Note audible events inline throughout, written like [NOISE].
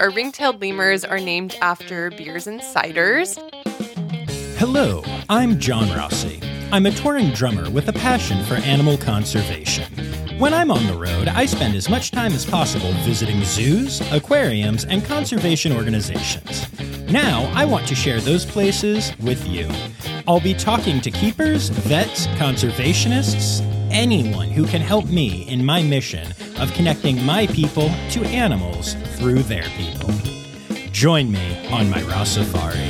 our ring-tailed lemurs are named after beers and ciders. Hello, I'm John Rossi. I'm a touring drummer with a passion for animal conservation. When I'm on the road, I spend as much time as possible visiting zoos, aquariums, and conservation organizations. Now, I want to share those places with you. I'll be talking to keepers, vets, conservationists, anyone who can help me in my mission of connecting my people to animals through their people. Join me on my Rossafari.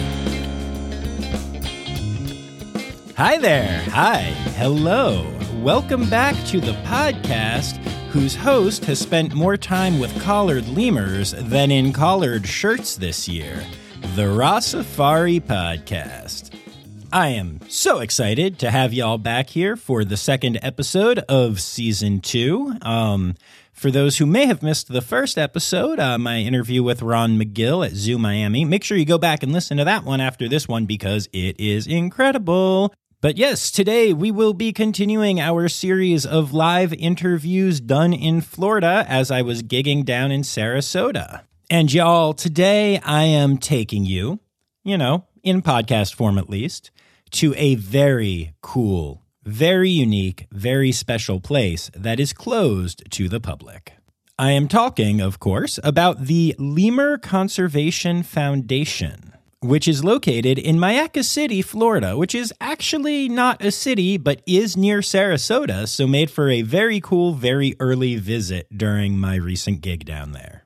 Hi there. Hi. Hello. Welcome back to the podcast whose host has spent more time with collared lemurs than in collared shirts this year. The Rossafari Podcast. I am so excited to have y'all back here for the second episode of season two. Um, for those who may have missed the first episode, uh, my interview with Ron McGill at Zoo Miami, make sure you go back and listen to that one after this one because it is incredible. But yes, today we will be continuing our series of live interviews done in Florida as I was gigging down in Sarasota. And y'all, today I am taking you, you know, in podcast form at least, to a very cool, very unique, very special place that is closed to the public. I am talking, of course, about the Lemur Conservation Foundation which is located in Myakka City, Florida, which is actually not a city, but is near Sarasota, so made for a very cool, very early visit during my recent gig down there.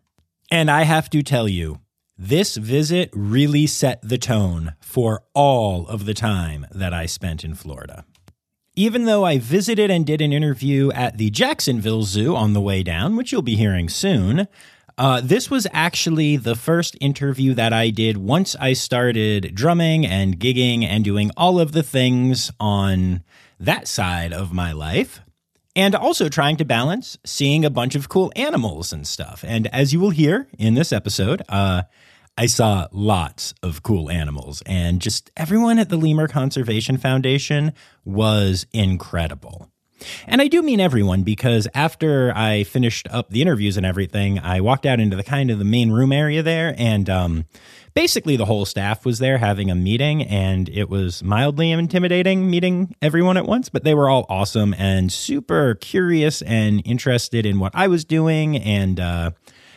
And I have to tell you, this visit really set the tone for all of the time that I spent in Florida. Even though I visited and did an interview at the Jacksonville Zoo on the way down, which you'll be hearing soon, uh, this was actually the first interview that I did once I started drumming and gigging and doing all of the things on that side of my life. And also trying to balance seeing a bunch of cool animals and stuff. And as you will hear in this episode, uh, I saw lots of cool animals, and just everyone at the Lemur Conservation Foundation was incredible. And I do mean everyone because after I finished up the interviews and everything, I walked out into the kind of the main room area there and um, basically the whole staff was there having a meeting and it was mildly intimidating meeting everyone at once, but they were all awesome and super curious and interested in what I was doing and uh,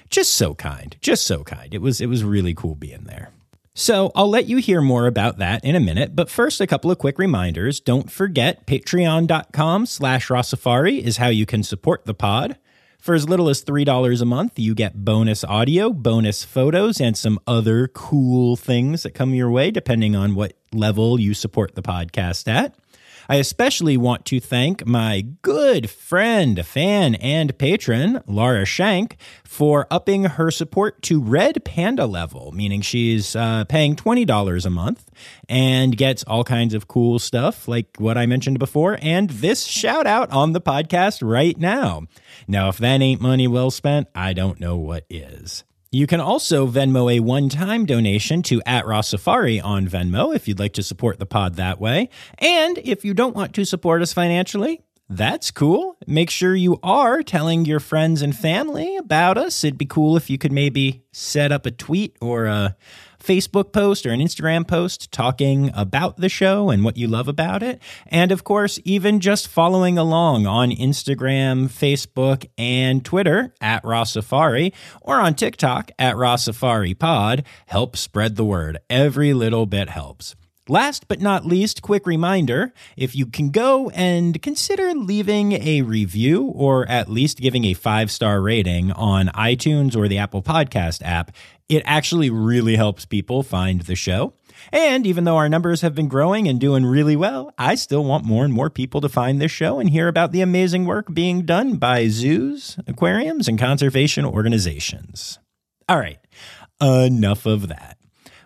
just so kind, just so kind. It was it was really cool being there. So I'll let you hear more about that in a minute, but first a couple of quick reminders. Don't forget patreon.com slash rossafari is how you can support the pod. For as little as $3 a month, you get bonus audio, bonus photos, and some other cool things that come your way, depending on what level you support the podcast at. I especially want to thank my good friend, fan, and patron, Laura Shank, for upping her support to Red Panda level, meaning she's uh, paying $20 a month and gets all kinds of cool stuff like what I mentioned before and this shout out on the podcast right now. Now, if that ain't money well spent, I don't know what is. You can also Venmo a one time donation to at Rossafari on Venmo if you'd like to support the pod that way. And if you don't want to support us financially, that's cool. Make sure you are telling your friends and family about us. It'd be cool if you could maybe set up a tweet or a Facebook post or an Instagram post talking about the show and what you love about it. And of course, even just following along on Instagram, Facebook, and Twitter at Rossafari or on TikTok at Rossafari Pod help spread the word. Every little bit helps. Last but not least, quick reminder if you can go and consider leaving a review or at least giving a five star rating on iTunes or the Apple Podcast app, it actually really helps people find the show. And even though our numbers have been growing and doing really well, I still want more and more people to find this show and hear about the amazing work being done by zoos, aquariums, and conservation organizations. All right, enough of that.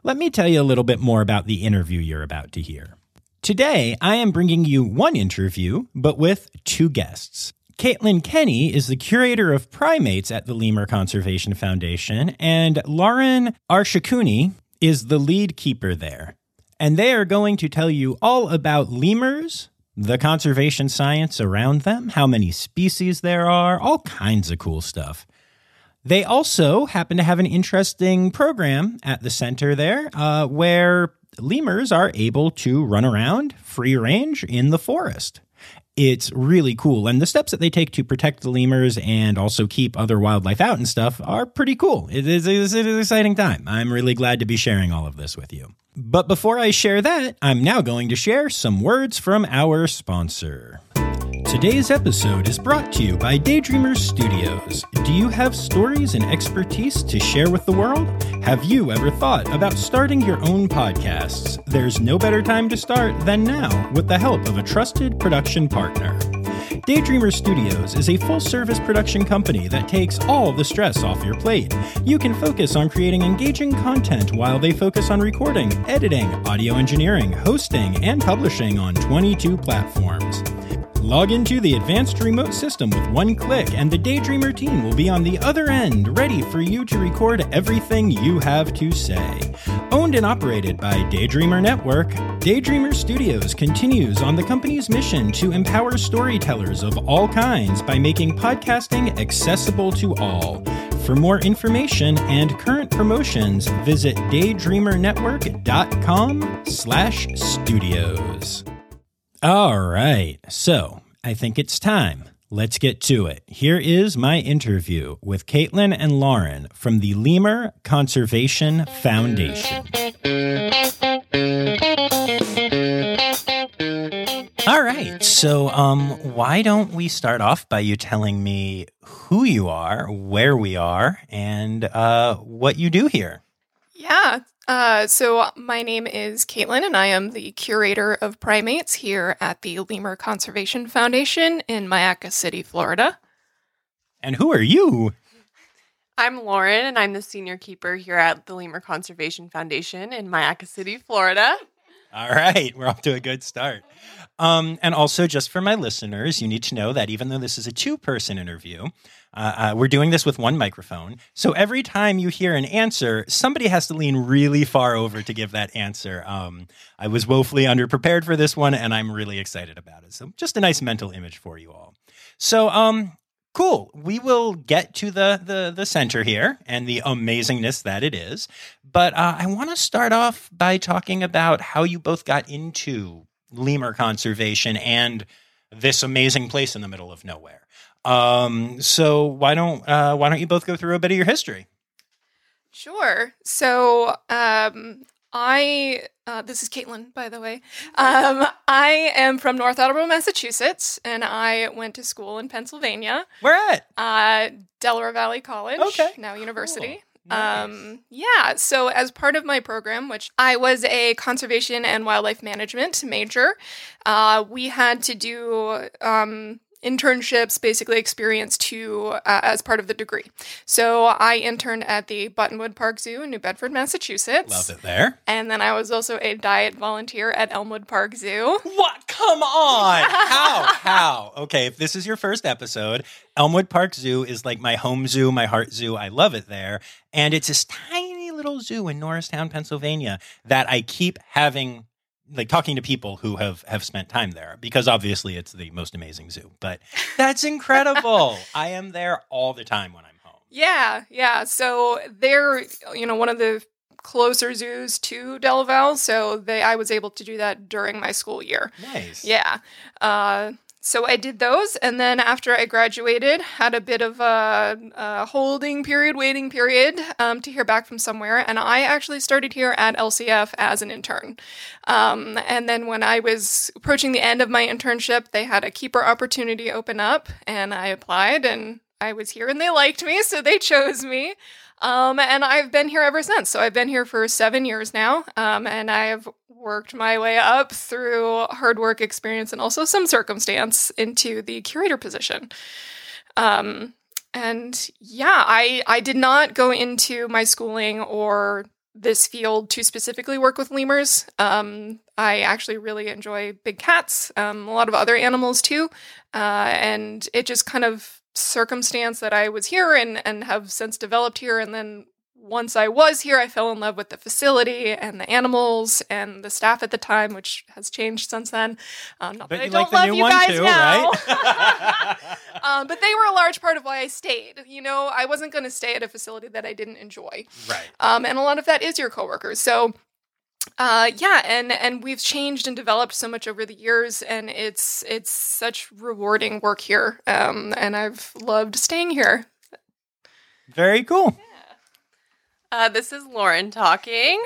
Let me tell you a little bit more about the interview you're about to hear. Today, I am bringing you one interview, but with two guests. Caitlin Kenny is the curator of primates at the Lemur Conservation Foundation, and Lauren Arshakuni is the lead keeper there. And they are going to tell you all about lemurs, the conservation science around them, how many species there are, all kinds of cool stuff. They also happen to have an interesting program at the center there uh, where lemurs are able to run around free range in the forest. It's really cool. And the steps that they take to protect the lemurs and also keep other wildlife out and stuff are pretty cool. It is, it is an exciting time. I'm really glad to be sharing all of this with you. But before I share that, I'm now going to share some words from our sponsor. Today's episode is brought to you by Daydreamers Studios. Do you have stories and expertise to share with the world? Have you ever thought about starting your own podcasts? There's no better time to start than now with the help of a trusted production partner. Daydreamer Studios is a full service production company that takes all the stress off your plate. You can focus on creating engaging content while they focus on recording, editing, audio engineering, hosting, and publishing on 22 platforms. Log into the advanced remote system with one click, and the Daydreamer team will be on the other end, ready for you to record everything you have to say. Owned and operated by Daydreamer Network, Daydreamer Studios continues on the company's mission to empower storytellers of all kinds by making podcasting accessible to all. For more information and current promotions, visit daydreamernetwork.com slash studios. All right, so I think it's time. Let's get to it. Here is my interview with Caitlin and Lauren from the Lemur Conservation Foundation. All right, so um, why don't we start off by you telling me who you are, where we are, and uh, what you do here? Yeah, uh, so my name is Caitlin, and I am the curator of primates here at the Lemur Conservation Foundation in Myakka City, Florida. And who are you? I'm Lauren, and I'm the senior keeper here at the Lemur Conservation Foundation in Myakka City, Florida. All right, we're off to a good start. Um, and also, just for my listeners, you need to know that even though this is a two person interview, uh, uh, we're doing this with one microphone. So every time you hear an answer, somebody has to lean really far over to give that answer. Um, I was woefully underprepared for this one, and I'm really excited about it. So just a nice mental image for you all. So, um, cool. We will get to the the the center here and the amazingness that it is. But uh, I want to start off by talking about how you both got into lemur conservation and this amazing place in the middle of nowhere. Um, so why don't uh, why don't you both go through a bit of your history? Sure. So um, I uh, this is Caitlin, by the way. Um, I am from North Attleboro, Massachusetts, and I went to school in Pennsylvania. Where at? Uh, Delaware Valley College. Okay. Now university. Cool. Nice. Um, yeah, so as part of my program, which I was a conservation and wildlife management major, uh, we had to do um, internships, basically experience to uh, as part of the degree. So I interned at the Buttonwood Park Zoo in New Bedford, Massachusetts. Love it there. And then I was also a diet volunteer at Elmwood Park Zoo. What? Come on. How? How? Okay, if this is your first episode, Elmwood Park Zoo is like my home zoo, my heart zoo. I love it there. And it's this tiny little zoo in Norristown, Pennsylvania that I keep having like talking to people who have have spent time there because obviously it's the most amazing zoo. But [LAUGHS] that's incredible. I am there all the time when I'm home. Yeah, yeah. So they're you know one of the closer zoos to DelVal, so they I was able to do that during my school year. Nice. Yeah. Uh, so I did those, and then after I graduated, had a bit of a, a holding period, waiting period um, to hear back from somewhere, and I actually started here at LCF as an intern. Um, and then when I was approaching the end of my internship, they had a keeper opportunity open up, and I applied, and I was here, and they liked me, so they chose me. Um, and I've been here ever since. So I've been here for seven years now, um, and I've worked my way up through hard work experience and also some circumstance into the curator position. Um, and yeah, I I did not go into my schooling or this field to specifically work with lemurs. Um, I actually really enjoy big cats, um, a lot of other animals too, uh, and it just kind of circumstance that I was here and and have since developed here, and then once I was here, I fell in love with the facility and the animals and the staff at the time, which has changed since then. Um, not But that I don't like love you guys too, now. right? [LAUGHS] um, but they were a large part of why I stayed. You know, I wasn't going to stay at a facility that I didn't enjoy. right. Um, and a lot of that is your coworkers. So, uh, yeah, and and we've changed and developed so much over the years, and it's it's such rewarding work here. Um, and I've loved staying here. Very cool. Uh, this is Lauren talking.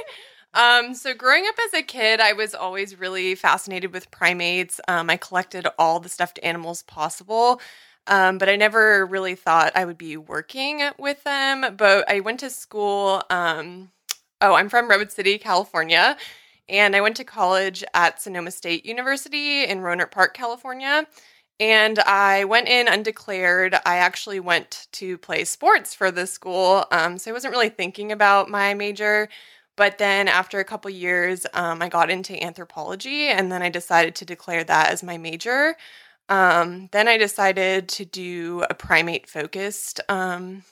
Um, so, growing up as a kid, I was always really fascinated with primates. Um, I collected all the stuffed animals possible, um, but I never really thought I would be working with them. But I went to school. Um, oh, I'm from Redwood City, California, and I went to college at Sonoma State University in Rohnert Park, California. And I went in undeclared. I actually went to play sports for the school. Um, so I wasn't really thinking about my major. But then after a couple years, um, I got into anthropology and then I decided to declare that as my major. Um, then I decided to do a primate focused um,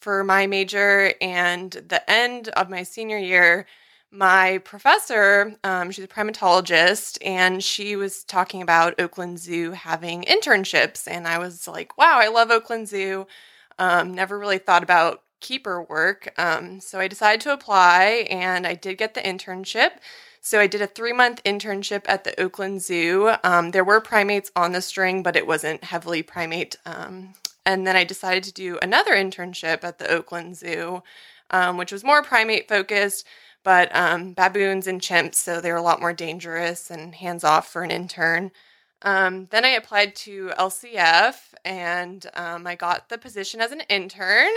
for my major. And the end of my senior year, my professor, um, she's a primatologist, and she was talking about Oakland Zoo having internships. And I was like, wow, I love Oakland Zoo. Um, never really thought about keeper work. Um, so I decided to apply, and I did get the internship. So I did a three month internship at the Oakland Zoo. Um, there were primates on the string, but it wasn't heavily primate. Um, and then I decided to do another internship at the Oakland Zoo, um, which was more primate focused but um, baboons and chimps, so they were a lot more dangerous and hands off for an intern. Um, then I applied to LCF and um, I got the position as an intern.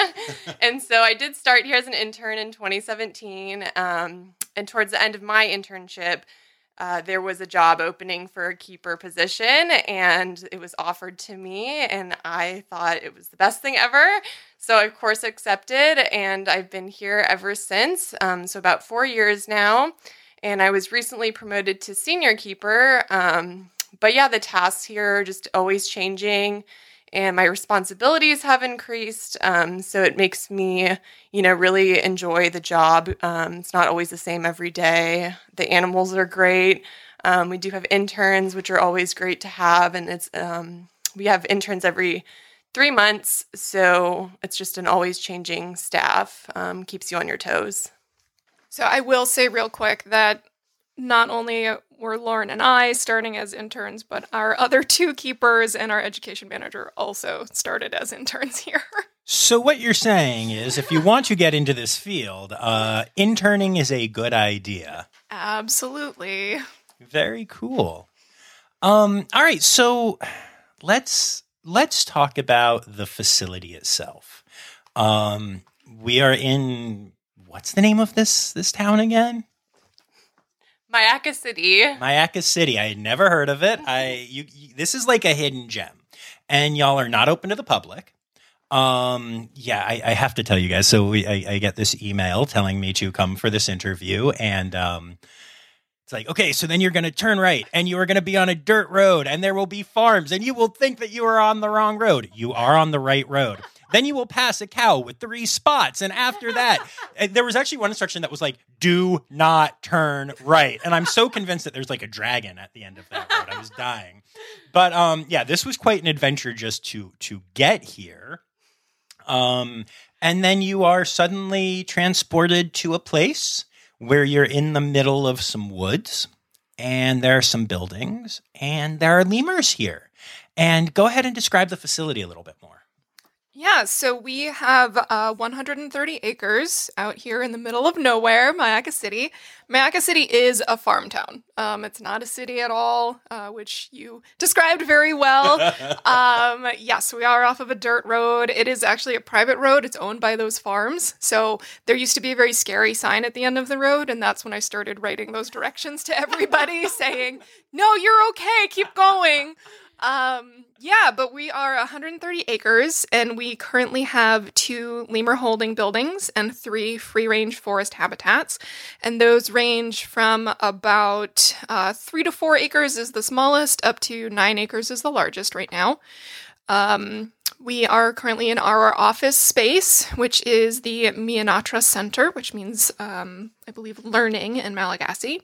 [LAUGHS] and so I did start here as an intern in 2017. Um, and towards the end of my internship, uh, there was a job opening for a keeper position and it was offered to me and i thought it was the best thing ever. So I, of course accepted and i've been here ever since um, so about four years now. And i was recently promoted to senior keeper um, but yeah the tasks here are just always changing and my responsibilities have increased. Um, so it makes me, you know, really enjoy the job. Um, it's not always the same every day. The animals are great. Um, we do have interns, which are always great to have, and it's um, we have interns every three months, so it's just an always changing staff. Um, keeps you on your toes. So I will say real quick that not only were Lauren and I starting as interns, but our other two keepers and our education manager also started as interns here. So what you're saying is, if you want to get into this field, uh, interning is a good idea. Absolutely. Very cool. Um, all right, so let's let's talk about the facility itself. Um, we are in what's the name of this this town again? Myakka City. Myakka City. I had never heard of it. I you, you this is like a hidden gem, and y'all are not open to the public. Um, yeah, I, I have to tell you guys. So we, I, I get this email telling me to come for this interview, and um, it's like, okay, so then you're going to turn right, and you are going to be on a dirt road, and there will be farms, and you will think that you are on the wrong road. You are on the right road. Then you will pass a cow with three spots. And after that, [LAUGHS] there was actually one instruction that was like, do not turn right. And I'm so convinced that there's like a dragon at the end of that road. I was dying. But um, yeah, this was quite an adventure just to to get here. Um, and then you are suddenly transported to a place where you're in the middle of some woods and there are some buildings and there are lemurs here. And go ahead and describe the facility a little bit more. Yeah, so we have uh, 130 acres out here in the middle of nowhere, Myakka City. Myakka City is a farm town. Um, it's not a city at all, uh, which you described very well. [LAUGHS] um, yes, we are off of a dirt road. It is actually a private road. It's owned by those farms. So there used to be a very scary sign at the end of the road, and that's when I started writing those directions to everybody [LAUGHS] saying, no, you're okay, keep going. Um, yeah, but we are 130 acres and we currently have two lemur holding buildings and three free range forest habitats. And those range from about uh, three to four acres is the smallest, up to nine acres is the largest right now. Um, We are currently in our office space, which is the Mianatra Center, which means, um, I believe, learning in Malagasy.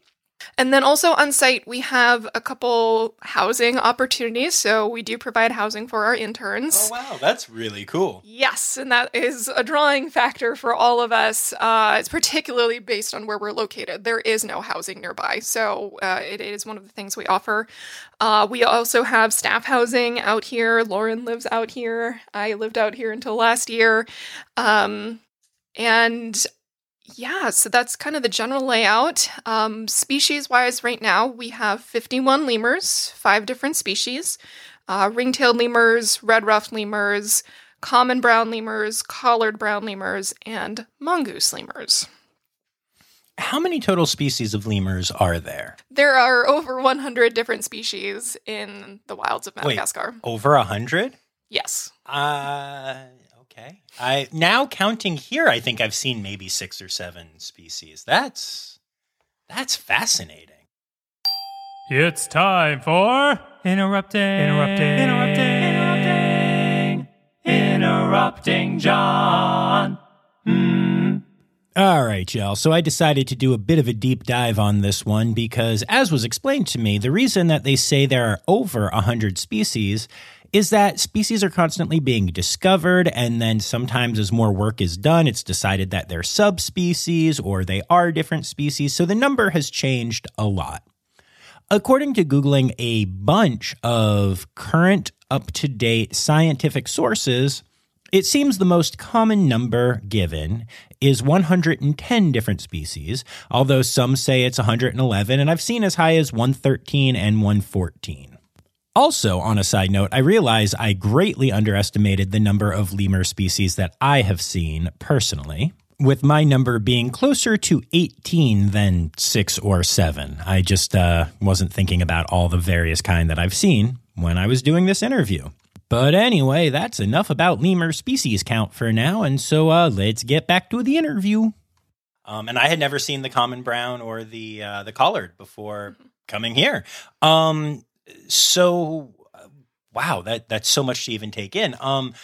And then also on site, we have a couple housing opportunities. So we do provide housing for our interns. Oh, wow. That's really cool. Yes, and that is a drawing factor for all of us. Uh, it's particularly based on where we're located. There is no housing nearby. So uh, it is one of the things we offer. Uh, we also have staff housing out here. Lauren lives out here. I lived out here until last year. Um, and yeah, so that's kind of the general layout. Um, species wise, right now we have 51 lemurs, five different species uh, ring tailed lemurs, red ruffed lemurs, common brown lemurs, collared brown lemurs, and mongoose lemurs. How many total species of lemurs are there? There are over 100 different species in the wilds of Madagascar. Wait, over 100? Yes. Uh, Okay. I now counting here, I think I've seen maybe six or seven species. That's that's fascinating. It's time for interrupting, interrupting, interrupting, interrupting, interrupting John. Hmm. All right, y'all. So I decided to do a bit of a deep dive on this one because, as was explained to me, the reason that they say there are over 100 species is that species are constantly being discovered, and then sometimes as more work is done, it's decided that they're subspecies or they are different species. So the number has changed a lot. According to Googling a bunch of current up to date scientific sources, it seems the most common number given is 110 different species, although some say it's 111, and I've seen as high as 113 and 114. Also, on a side note, I realize I greatly underestimated the number of lemur species that I have seen personally, with my number being closer to 18 than 6 or 7. I just uh, wasn't thinking about all the various kind that I've seen when I was doing this interview. But anyway, that's enough about lemur species count for now, and so uh, let's get back to the interview. Um, and I had never seen the common brown or the uh, the collared before coming here. Um, so wow, that that's so much to even take in. Um,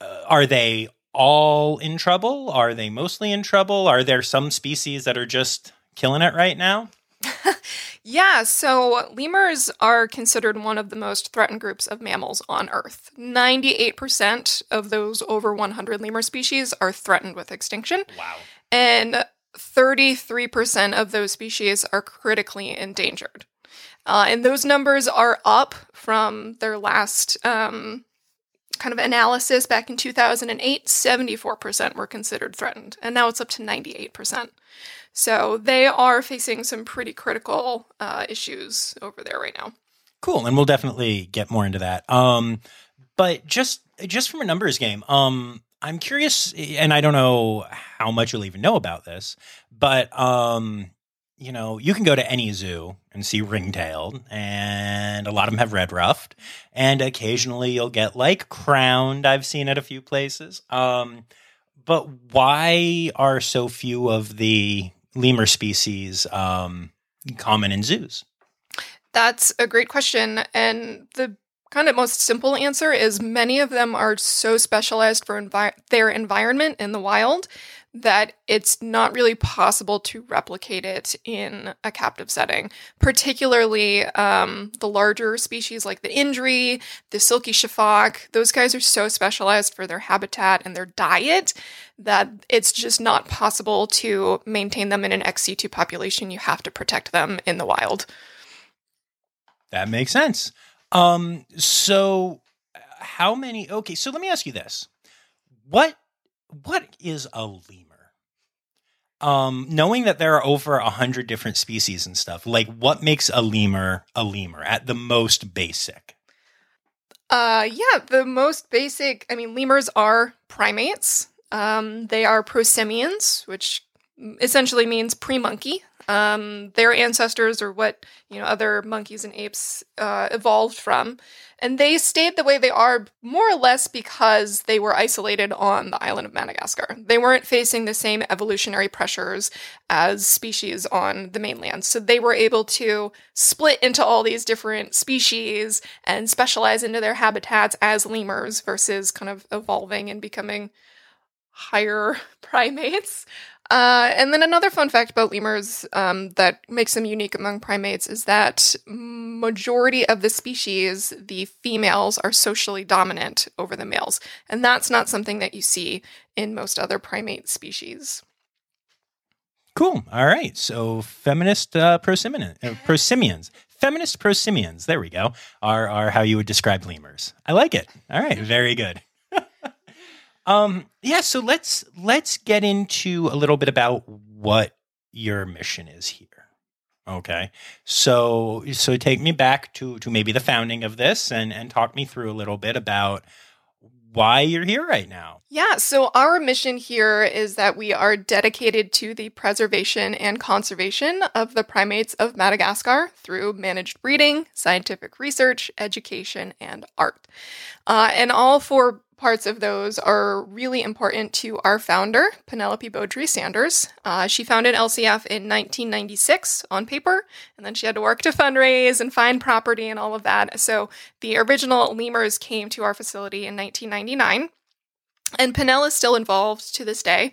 uh, are they all in trouble? Are they mostly in trouble? Are there some species that are just killing it right now? [LAUGHS] yeah, so lemurs are considered one of the most threatened groups of mammals on Earth. 98% of those over 100 lemur species are threatened with extinction. Wow. And 33% of those species are critically endangered. Uh, and those numbers are up from their last um, kind of analysis back in 2008. 74% were considered threatened, and now it's up to 98%. So they are facing some pretty critical uh, issues over there right now. Cool, and we'll definitely get more into that. Um, but just just from a numbers game, um, I'm curious, and I don't know how much you'll even know about this, but um, you know, you can go to any zoo and see ring-tailed, and a lot of them have red ruffed, and occasionally you'll get like crowned. I've seen at a few places. Um, but why are so few of the lemur species um, common in zoos? That's a great question, and the kind of most simple answer is many of them are so specialized for envi- their environment in the wild that it's not really possible to replicate it in a captive setting, particularly um, the larger species like the Indri, the silky sifaka. Those guys are so specialized for their habitat and their diet that it's just not possible to maintain them in an ex situ population. You have to protect them in the wild. That makes sense. Um, so how many? Okay, so let me ask you this: what what is a lemur? Um, knowing that there are over a hundred different species and stuff, like what makes a lemur a lemur at the most basic? Uh, yeah, the most basic. I mean, lemurs are primates. Um, they are prosimians, which essentially means pre-monkey. Um, their ancestors, or what you know, other monkeys and apes uh, evolved from, and they stayed the way they are more or less because they were isolated on the island of Madagascar. They weren't facing the same evolutionary pressures as species on the mainland. So they were able to split into all these different species and specialize into their habitats as lemurs versus kind of evolving and becoming higher [LAUGHS] primates. Uh, and then another fun fact about lemurs um, that makes them unique among primates is that majority of the species, the females are socially dominant over the males, and that's not something that you see in most other primate species. Cool. All right. So feminist uh, uh, prosimians, feminist prosimians. There we go. Are are how you would describe lemurs. I like it. All right. Very good. Um, yeah, so let's let's get into a little bit about what your mission is here. Okay. So so take me back to to maybe the founding of this and and talk me through a little bit about why you're here right now. Yeah, so our mission here is that we are dedicated to the preservation and conservation of the primates of Madagascar through managed breeding, scientific research, education, and art. Uh, and all four parts of those are really important to our founder, Penelope Bodry-Sanders. Uh, she founded LCF in 1996 on paper, and then she had to work to fundraise and find property and all of that. So the original lemurs came to our facility in 1999. And Penel is still involved to this day.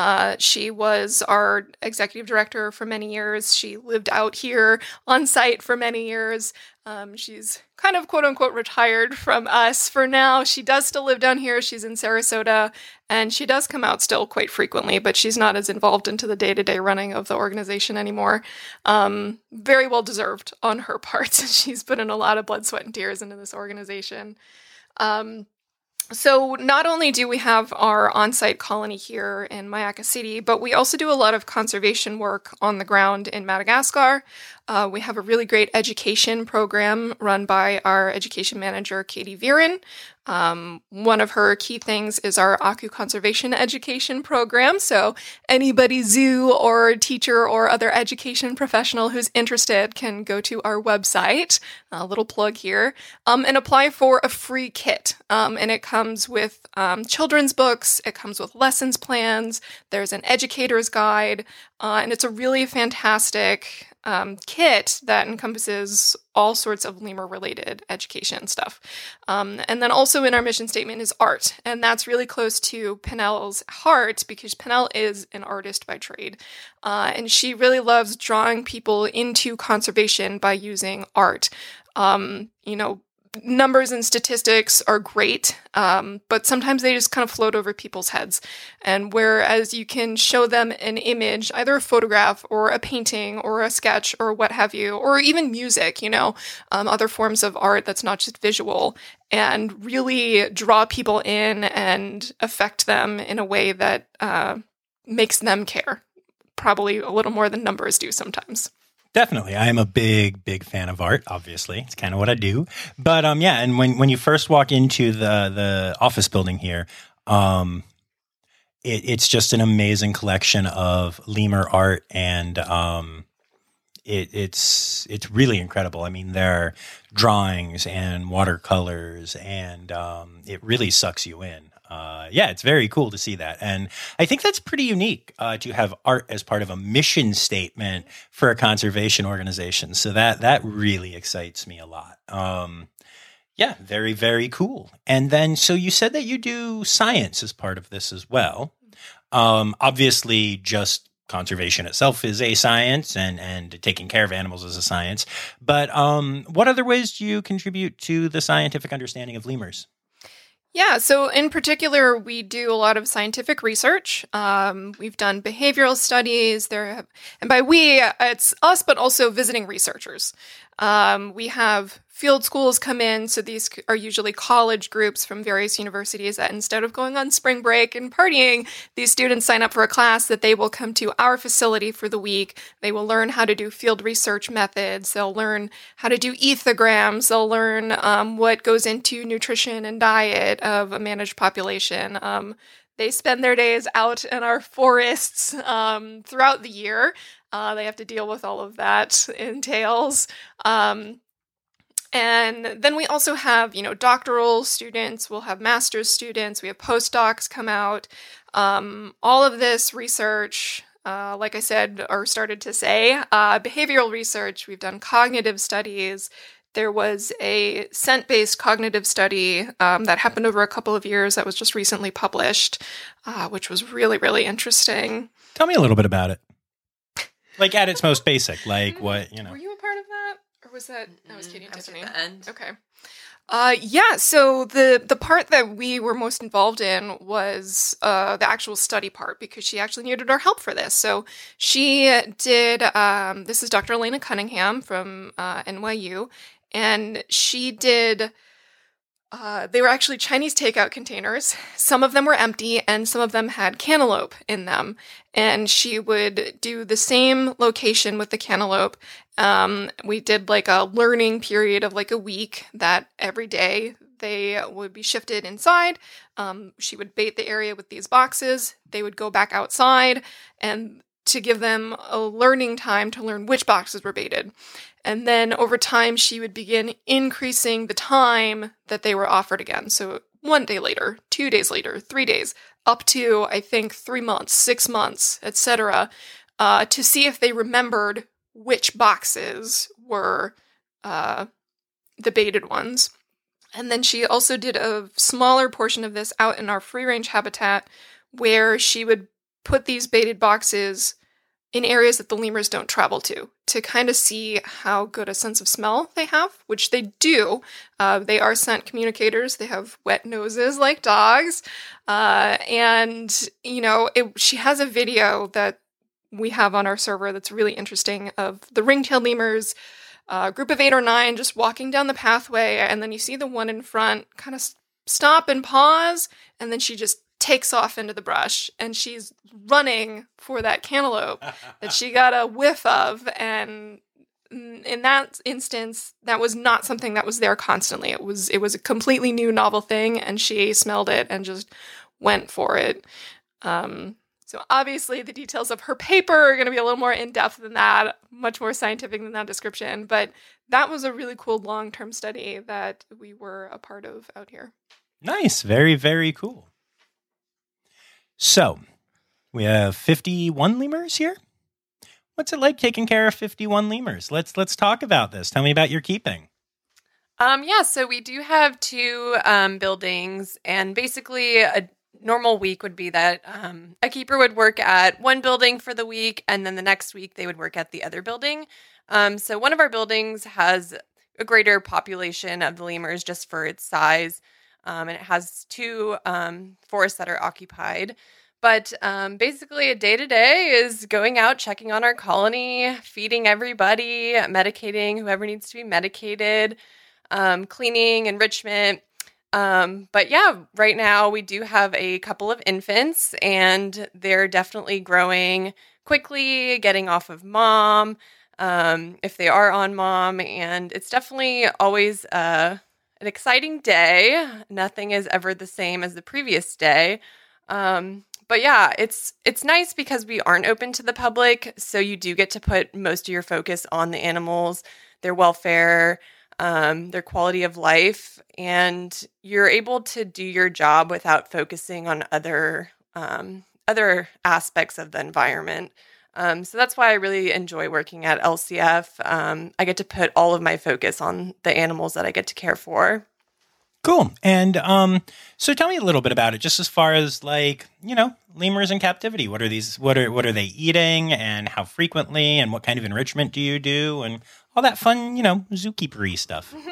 Uh, she was our executive director for many years. She lived out here on site for many years. Um, she's kind of quote unquote retired from us for now. She does still live down here. She's in Sarasota and she does come out still quite frequently, but she's not as involved into the day to day running of the organization anymore. Um, very well deserved on her [LAUGHS] part. she's put in a lot of blood, sweat, and tears into this organization. Um, so, not only do we have our on site colony here in Myakka City, but we also do a lot of conservation work on the ground in Madagascar. Uh, we have a really great education program run by our education manager, Katie Viren. Um, one of her key things is our Ako conservation education program. So, anybody zoo or teacher or other education professional who's interested can go to our website, a little plug here, um, and apply for a free kit. Um, and it comes with um, children's books, it comes with lessons plans, there's an educator's guide, uh, and it's a really fantastic um, kit that encompasses all sorts of lemur related education stuff. Um, and then also in our mission statement is art. And that's really close to Penel's heart because Penel is an artist by trade. Uh, and she really loves drawing people into conservation by using art. Um, you know, numbers and statistics are great, um, but sometimes they just kind of float over people's heads. And whereas you can show them an image, either a photograph or a painting or a sketch or what have you, or even music, you know, um, other forms of art that's not just visual, and really draw people in and affect them in a way that uh, makes them care. Probably a little more than numbers do sometimes. Definitely. I am a big, big fan of art, obviously. It's kind of what I do. But um yeah, and when when you first walk into the the office building here, um it, it's just an amazing collection of lemur art and um it, it's it's really incredible. I mean, there are drawings and watercolors, and um, it really sucks you in uh, yeah, it's very cool to see that. And I think that's pretty unique uh, to have art as part of a mission statement for a conservation organization. So that that really excites me a lot. Um, yeah, very, very cool. And then, so you said that you do science as part of this as well. Um, obviously, just conservation itself is a science and and taking care of animals is a science but um, what other ways do you contribute to the scientific understanding of lemurs yeah, so in particular, we do a lot of scientific research. Um, we've done behavioral studies. There, have, and by we, it's us, but also visiting researchers. Um, we have field schools come in. So these are usually college groups from various universities that instead of going on spring break and partying, these students sign up for a class that they will come to our facility for the week. They will learn how to do field research methods. They'll learn how to do ethograms. They'll learn um, what goes into nutrition and diet of a managed population. Um, they spend their days out in our forests um, throughout the year. Uh, they have to deal with all of that entails. Um, and then we also have, you know, doctoral students, we'll have master's students, we have postdocs come out. Um, all of this research, uh, like I said, or started to say, uh, behavioral research, we've done cognitive studies. There was a scent based cognitive study um, that happened over a couple of years that was just recently published, uh, which was really, really interesting. Tell me a little bit about it. Like at its most basic, like what, you know. Were you a part of that? Or was that that was Katie and I was Tiffany? the end. Okay. Uh, yeah. So the the part that we were most involved in was uh, the actual study part because she actually needed our help for this. So she did. Um, this is Dr. Elena Cunningham from uh, NYU, and she did. Uh, they were actually Chinese takeout containers. Some of them were empty, and some of them had cantaloupe in them. And she would do the same location with the cantaloupe. Um, we did like a learning period of like a week that every day they would be shifted inside. Um, she would bait the area with these boxes. They would go back outside and to give them a learning time to learn which boxes were baited. And then over time, she would begin increasing the time that they were offered again. So one day later, two days later, three days, up to I think three months, six months, etc., uh, to see if they remembered which boxes were uh, the baited ones. And then she also did a smaller portion of this out in our free range habitat where she would put these baited boxes in areas that the lemurs don't travel to to kind of see how good a sense of smell they have, which they do. Uh, they are scent communicators. They have wet noses like dogs. Uh, and, you know, it, she has a video that we have on our server that's really interesting of the ring-tailed lemurs, a group of eight or nine just walking down the pathway, and then you see the one in front kind of stop and pause, and then she just takes off into the brush, and she's running for that cantaloupe [LAUGHS] that she got a whiff of, and in that instance, that was not something that was there constantly. It was it was a completely new novel thing, and she smelled it and just went for it. Um, so obviously, the details of her paper are going to be a little more in depth than that, much more scientific than that description. But that was a really cool long term study that we were a part of out here. Nice. Very, very cool. So, we have 51 lemurs here. What's it like taking care of 51 lemurs? Let's let's talk about this. Tell me about your keeping. Um, yeah, so we do have two um, buildings, and basically a normal week would be that um, a keeper would work at one building for the week, and then the next week they would work at the other building. Um, so one of our buildings has a greater population of the lemurs just for its size, um, and it has two um, forests that are occupied. But um, basically, a day to day is going out, checking on our colony, feeding everybody, medicating whoever needs to be medicated, um, cleaning, enrichment. Um, but yeah, right now we do have a couple of infants, and they're definitely growing quickly, getting off of mom um, if they are on mom. And it's definitely always uh, an exciting day. Nothing is ever the same as the previous day. Um, but yeah, it's it's nice because we aren't open to the public, so you do get to put most of your focus on the animals, their welfare, um, their quality of life, and you're able to do your job without focusing on other um, other aspects of the environment. Um, so that's why I really enjoy working at LCF. Um, I get to put all of my focus on the animals that I get to care for. Cool. And um, so tell me a little bit about it, just as far as like you know, lemurs in captivity. What are these? What are what are they eating, and how frequently, and what kind of enrichment do you do, and all that fun, you know, zookeepery stuff. [LAUGHS]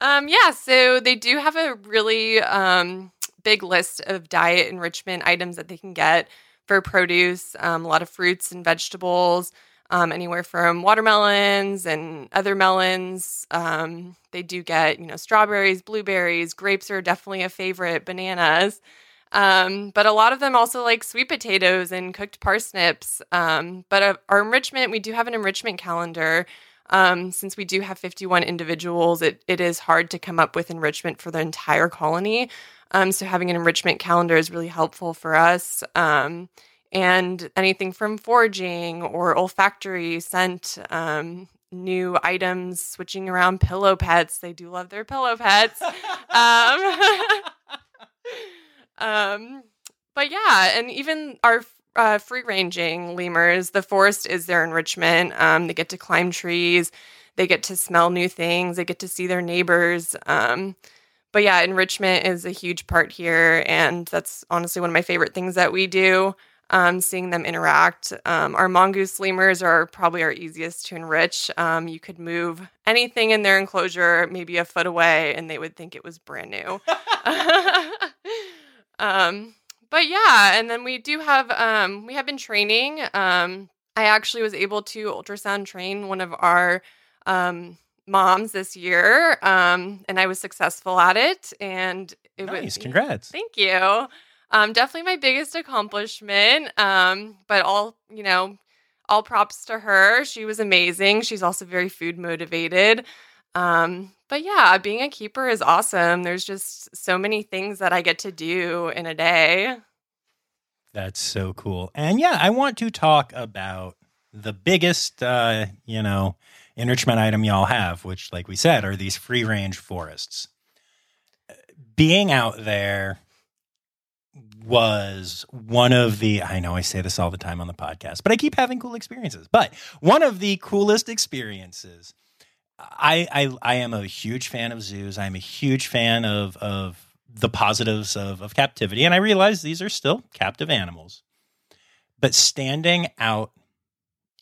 Um, yeah, so they do have a really um, big list of diet enrichment items that they can get for produce, um, a lot of fruits and vegetables. um, anywhere from watermelons and other melons. Um, they do get, you know, strawberries, blueberries, grapes are definitely a favorite, bananas. Um, but a lot of them also like sweet potatoes and cooked parsnips. Um, but uh, our enrichment, we do have an enrichment calendar. Um, since we do have 51 individuals, it, it is hard to come up with enrichment for the entire colony. Um, so having an enrichment calendar is really helpful for us. Um, and anything from foraging or olfactory scent, um, new items, switching around pillow pets. They do love their pillow pets. [LAUGHS] [LAUGHS] um, but yeah, and even our uh, free ranging lemurs, the forest is their enrichment. Um, they get to climb trees, they get to smell new things, they get to see their neighbors. Um, but yeah, enrichment is a huge part here. And that's honestly one of my favorite things that we do. Um, seeing them interact. Um, our mongoose lemurs are probably our easiest to enrich. Um, you could move anything in their enclosure, maybe a foot away, and they would think it was brand new. [LAUGHS] [LAUGHS] um, but yeah, and then we do have um, we have been training. Um, I actually was able to ultrasound train one of our um, moms this year, um, and I was successful at it. And it was nice, was congrats. Thank you. Um, definitely my biggest accomplishment. Um, but all you know, all props to her. She was amazing. She's also very food motivated. Um, but yeah, being a keeper is awesome. There's just so many things that I get to do in a day. That's so cool. And yeah, I want to talk about the biggest, uh, you know, enrichment item y'all have, which, like we said, are these free range forests. Being out there was one of the, I know I say this all the time on the podcast, but I keep having cool experiences. But one of the coolest experiences I, I I am a huge fan of zoos. I'm a huge fan of of the positives of, of captivity, and I realize these are still captive animals. But standing out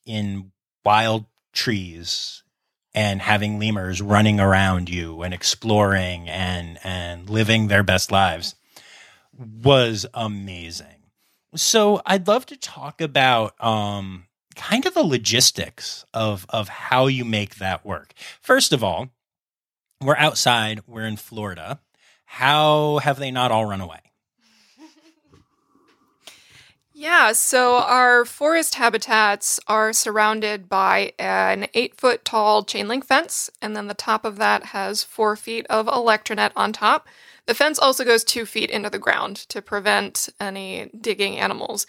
in wild trees and having lemurs running around you and exploring and and living their best lives was amazing. So I'd love to talk about um, kind of the logistics of of how you make that work. First of all, we're outside, we're in Florida. How have they not all run away? [LAUGHS] Yeah, so our forest habitats are surrounded by an eight foot tall chain link fence, and then the top of that has four feet of electronet on top. The fence also goes two feet into the ground to prevent any digging animals.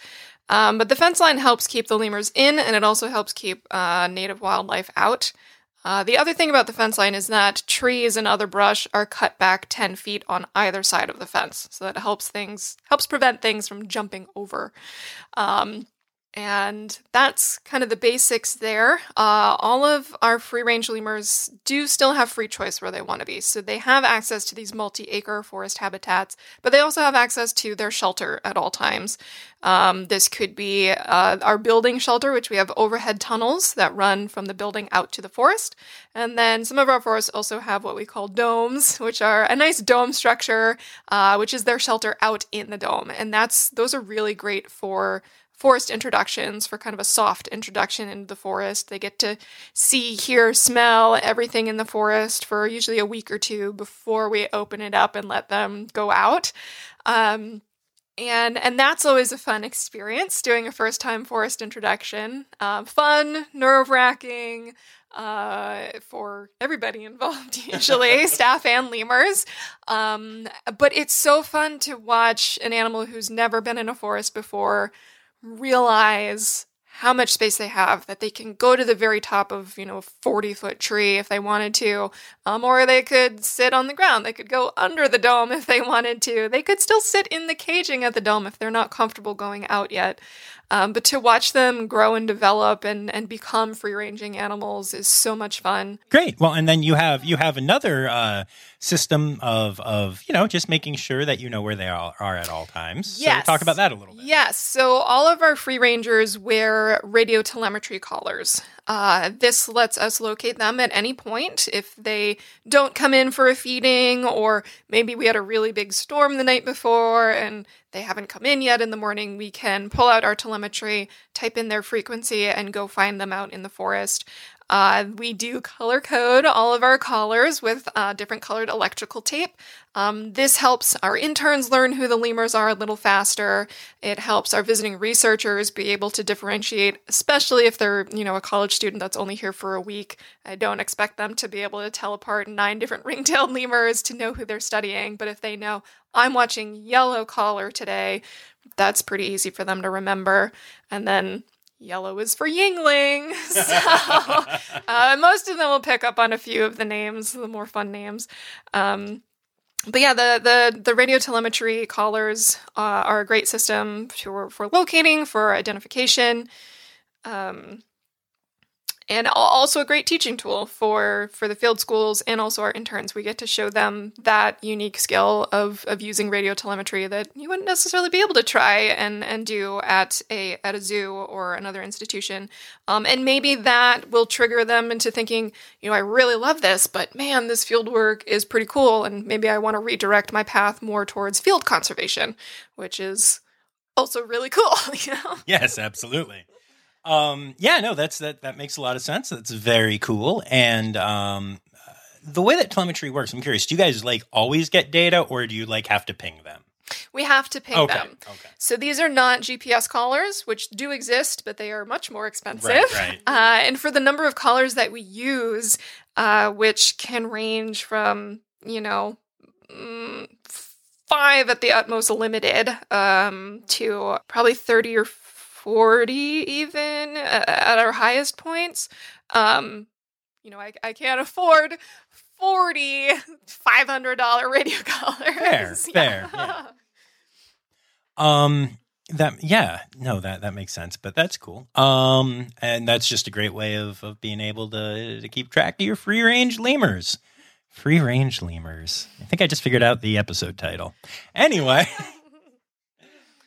Um, but the fence line helps keep the lemurs in, and it also helps keep uh, native wildlife out. Uh, the other thing about the fence line is that trees and other brush are cut back 10 feet on either side of the fence, so that helps things helps prevent things from jumping over. Um, and that's kind of the basics there. Uh, all of our free range lemurs do still have free choice where they want to be. So they have access to these multi acre forest habitats, but they also have access to their shelter at all times. Um, this could be uh, our building shelter, which we have overhead tunnels that run from the building out to the forest. And then some of our forests also have what we call domes, which are a nice dome structure, uh, which is their shelter out in the dome. And that's those are really great for forest introductions for kind of a soft introduction into the forest. They get to see, hear, smell everything in the forest for usually a week or two before we open it up and let them go out. Um, and and that's always a fun experience doing a first time forest introduction. Uh, fun, nerve wracking. Uh, for everybody [LAUGHS] involved, usually [LAUGHS] staff and lemurs. Um, but it's so fun to watch an animal who's never been in a forest before realize how much space they have that they can go to the very top of you know a 40 foot tree if they wanted to um, or they could sit on the ground. They could go under the dome if they wanted to. They could still sit in the caging at the dome if they're not comfortable going out yet um, but to watch them grow and develop and, and become free ranging animals is so much fun. Great. Well, and then you have you have another uh, system of of you know just making sure that you know where they are, are at all times. Yes. So talk about that a little bit. Yes. So all of our free rangers wear radio telemetry collars. Uh, this lets us locate them at any point if they don't come in for a feeding, or maybe we had a really big storm the night before and they haven't come in yet in the morning. We can pull out our telemetry, type in their frequency, and go find them out in the forest. Uh, we do color code all of our collars with uh, different colored electrical tape. Um, this helps our interns learn who the lemurs are a little faster. It helps our visiting researchers be able to differentiate, especially if they're, you know, a college student that's only here for a week. I don't expect them to be able to tell apart nine different [LAUGHS] ring-tailed lemurs to know who they're studying, but if they know I'm watching yellow collar today, that's pretty easy for them to remember. And then Yellow is for Yuengling. [LAUGHS] So uh, most of them will pick up on a few of the names, the more fun names. Um, but yeah, the the the radio telemetry collars uh, are a great system for for locating, for identification. Um, and also a great teaching tool for for the field schools and also our interns. We get to show them that unique skill of of using radio telemetry that you wouldn't necessarily be able to try and and do at a at a zoo or another institution. Um, and maybe that will trigger them into thinking, you know, I really love this, but man, this field work is pretty cool, and maybe I want to redirect my path more towards field conservation, which is also really cool. [LAUGHS] You know. Yes, absolutely. Um, yeah, no, that's that. That makes a lot of sense. That's very cool. And um, the way that telemetry works, I'm curious. Do you guys like always get data, or do you like have to ping them? We have to ping Okay, them. okay. So these are not GPS collars, which do exist, but they are much more expensive. Right, right. [LAUGHS] Uh, and for the number of collars that we use, uh, which can range from, you know, mm, five at the utmost limited um, to probably 30 or 40 even at our highest points. Um, you know, I, I can't afford 40 $500 radio [LAUGHS] collars. [LAUGHS] Fair, fair, yeah. Um, that yeah, no, that that makes sense. But that's cool. Um, and that's just a great way of of being able to to keep track of your free range lemurs. Free range lemurs. I think I just figured out the episode title. Anyway. [LAUGHS]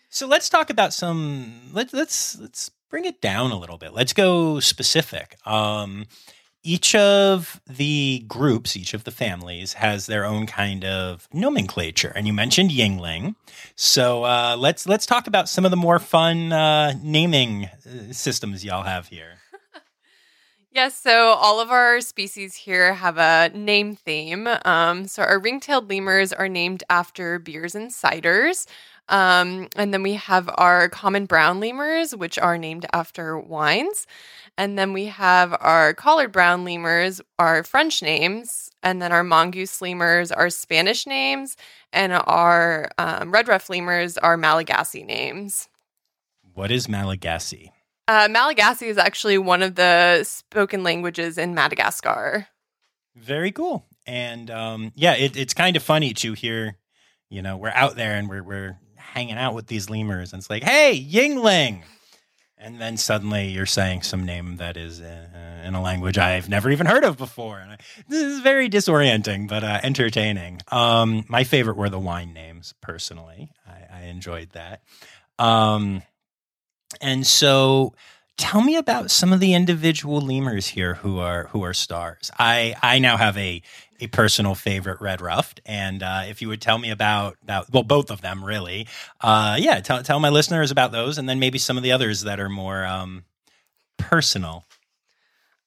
So let's talk about some. Let's let's let's bring it down a little bit. Let's go specific. Um, each of the groups, each of the families, has their own kind of nomenclature, and you mentioned Yuengling. So uh, let's let's talk about some of the more fun uh, naming uh, systems y'all have here. [LAUGHS] Yes, so all of our species here have a name theme. Um, so our ring-tailed lemurs are named after beers and ciders. Um, and then we have our common brown lemurs, which are named after wines. And then we have our collared brown lemurs, our French names. And then our mongoose lemurs are Spanish names. And our um, red ruff lemurs are Malagasy names. What is Malagasy? Uh, Malagasy is actually one of the spoken languages in Madagascar. Very cool. And um, yeah, it, it's kind of funny to hear. You know, we're out there and we're we're hanging out with these lemurs, and it's like, hey, Yuengling. And then suddenly you're saying some name that is uh, in a language I've never even heard of before. And I, this is very disorienting, but uh, entertaining. Um, my favorite were the wine names, personally. I, I enjoyed that. Um, and so tell me about some of the individual lemurs here who are who are stars. I I now have a a personal favorite red ruffed, and uh, if you would tell me about about well both of them really, uh, yeah, tell tell my listeners about those, and then maybe some of the others that are more um, personal.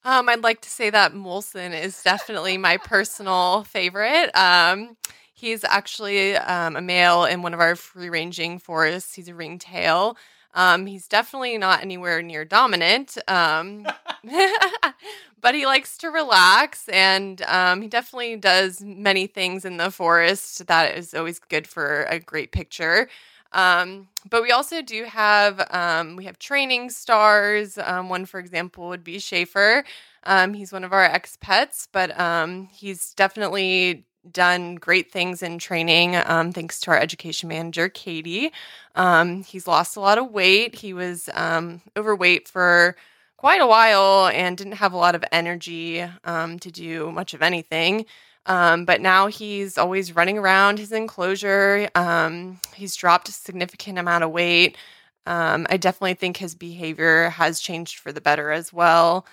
Um, I'd like to say that Molson is definitely my personal favorite. Um, he's actually um, a male in one of our free ranging forests. He's a ringtail. Um, he's definitely not anywhere near dominant, um, [LAUGHS] but he likes to relax and um, he definitely does many things in the forest that is always good for a great picture. Um, but we also do have um, we have training stars. Um, one, for example, would be Schaefer. Um, he's one of our ex pets, but um, he's definitely done great things in training um, thanks to our education manager, Katie. Um, he's lost a lot of weight. He was um, overweight for quite a while and didn't have a lot of energy um, to do much of anything. Um, but now he's always running around his enclosure. Um, he's dropped a significant amount of weight. I definitely think his behavior has changed for the better as well.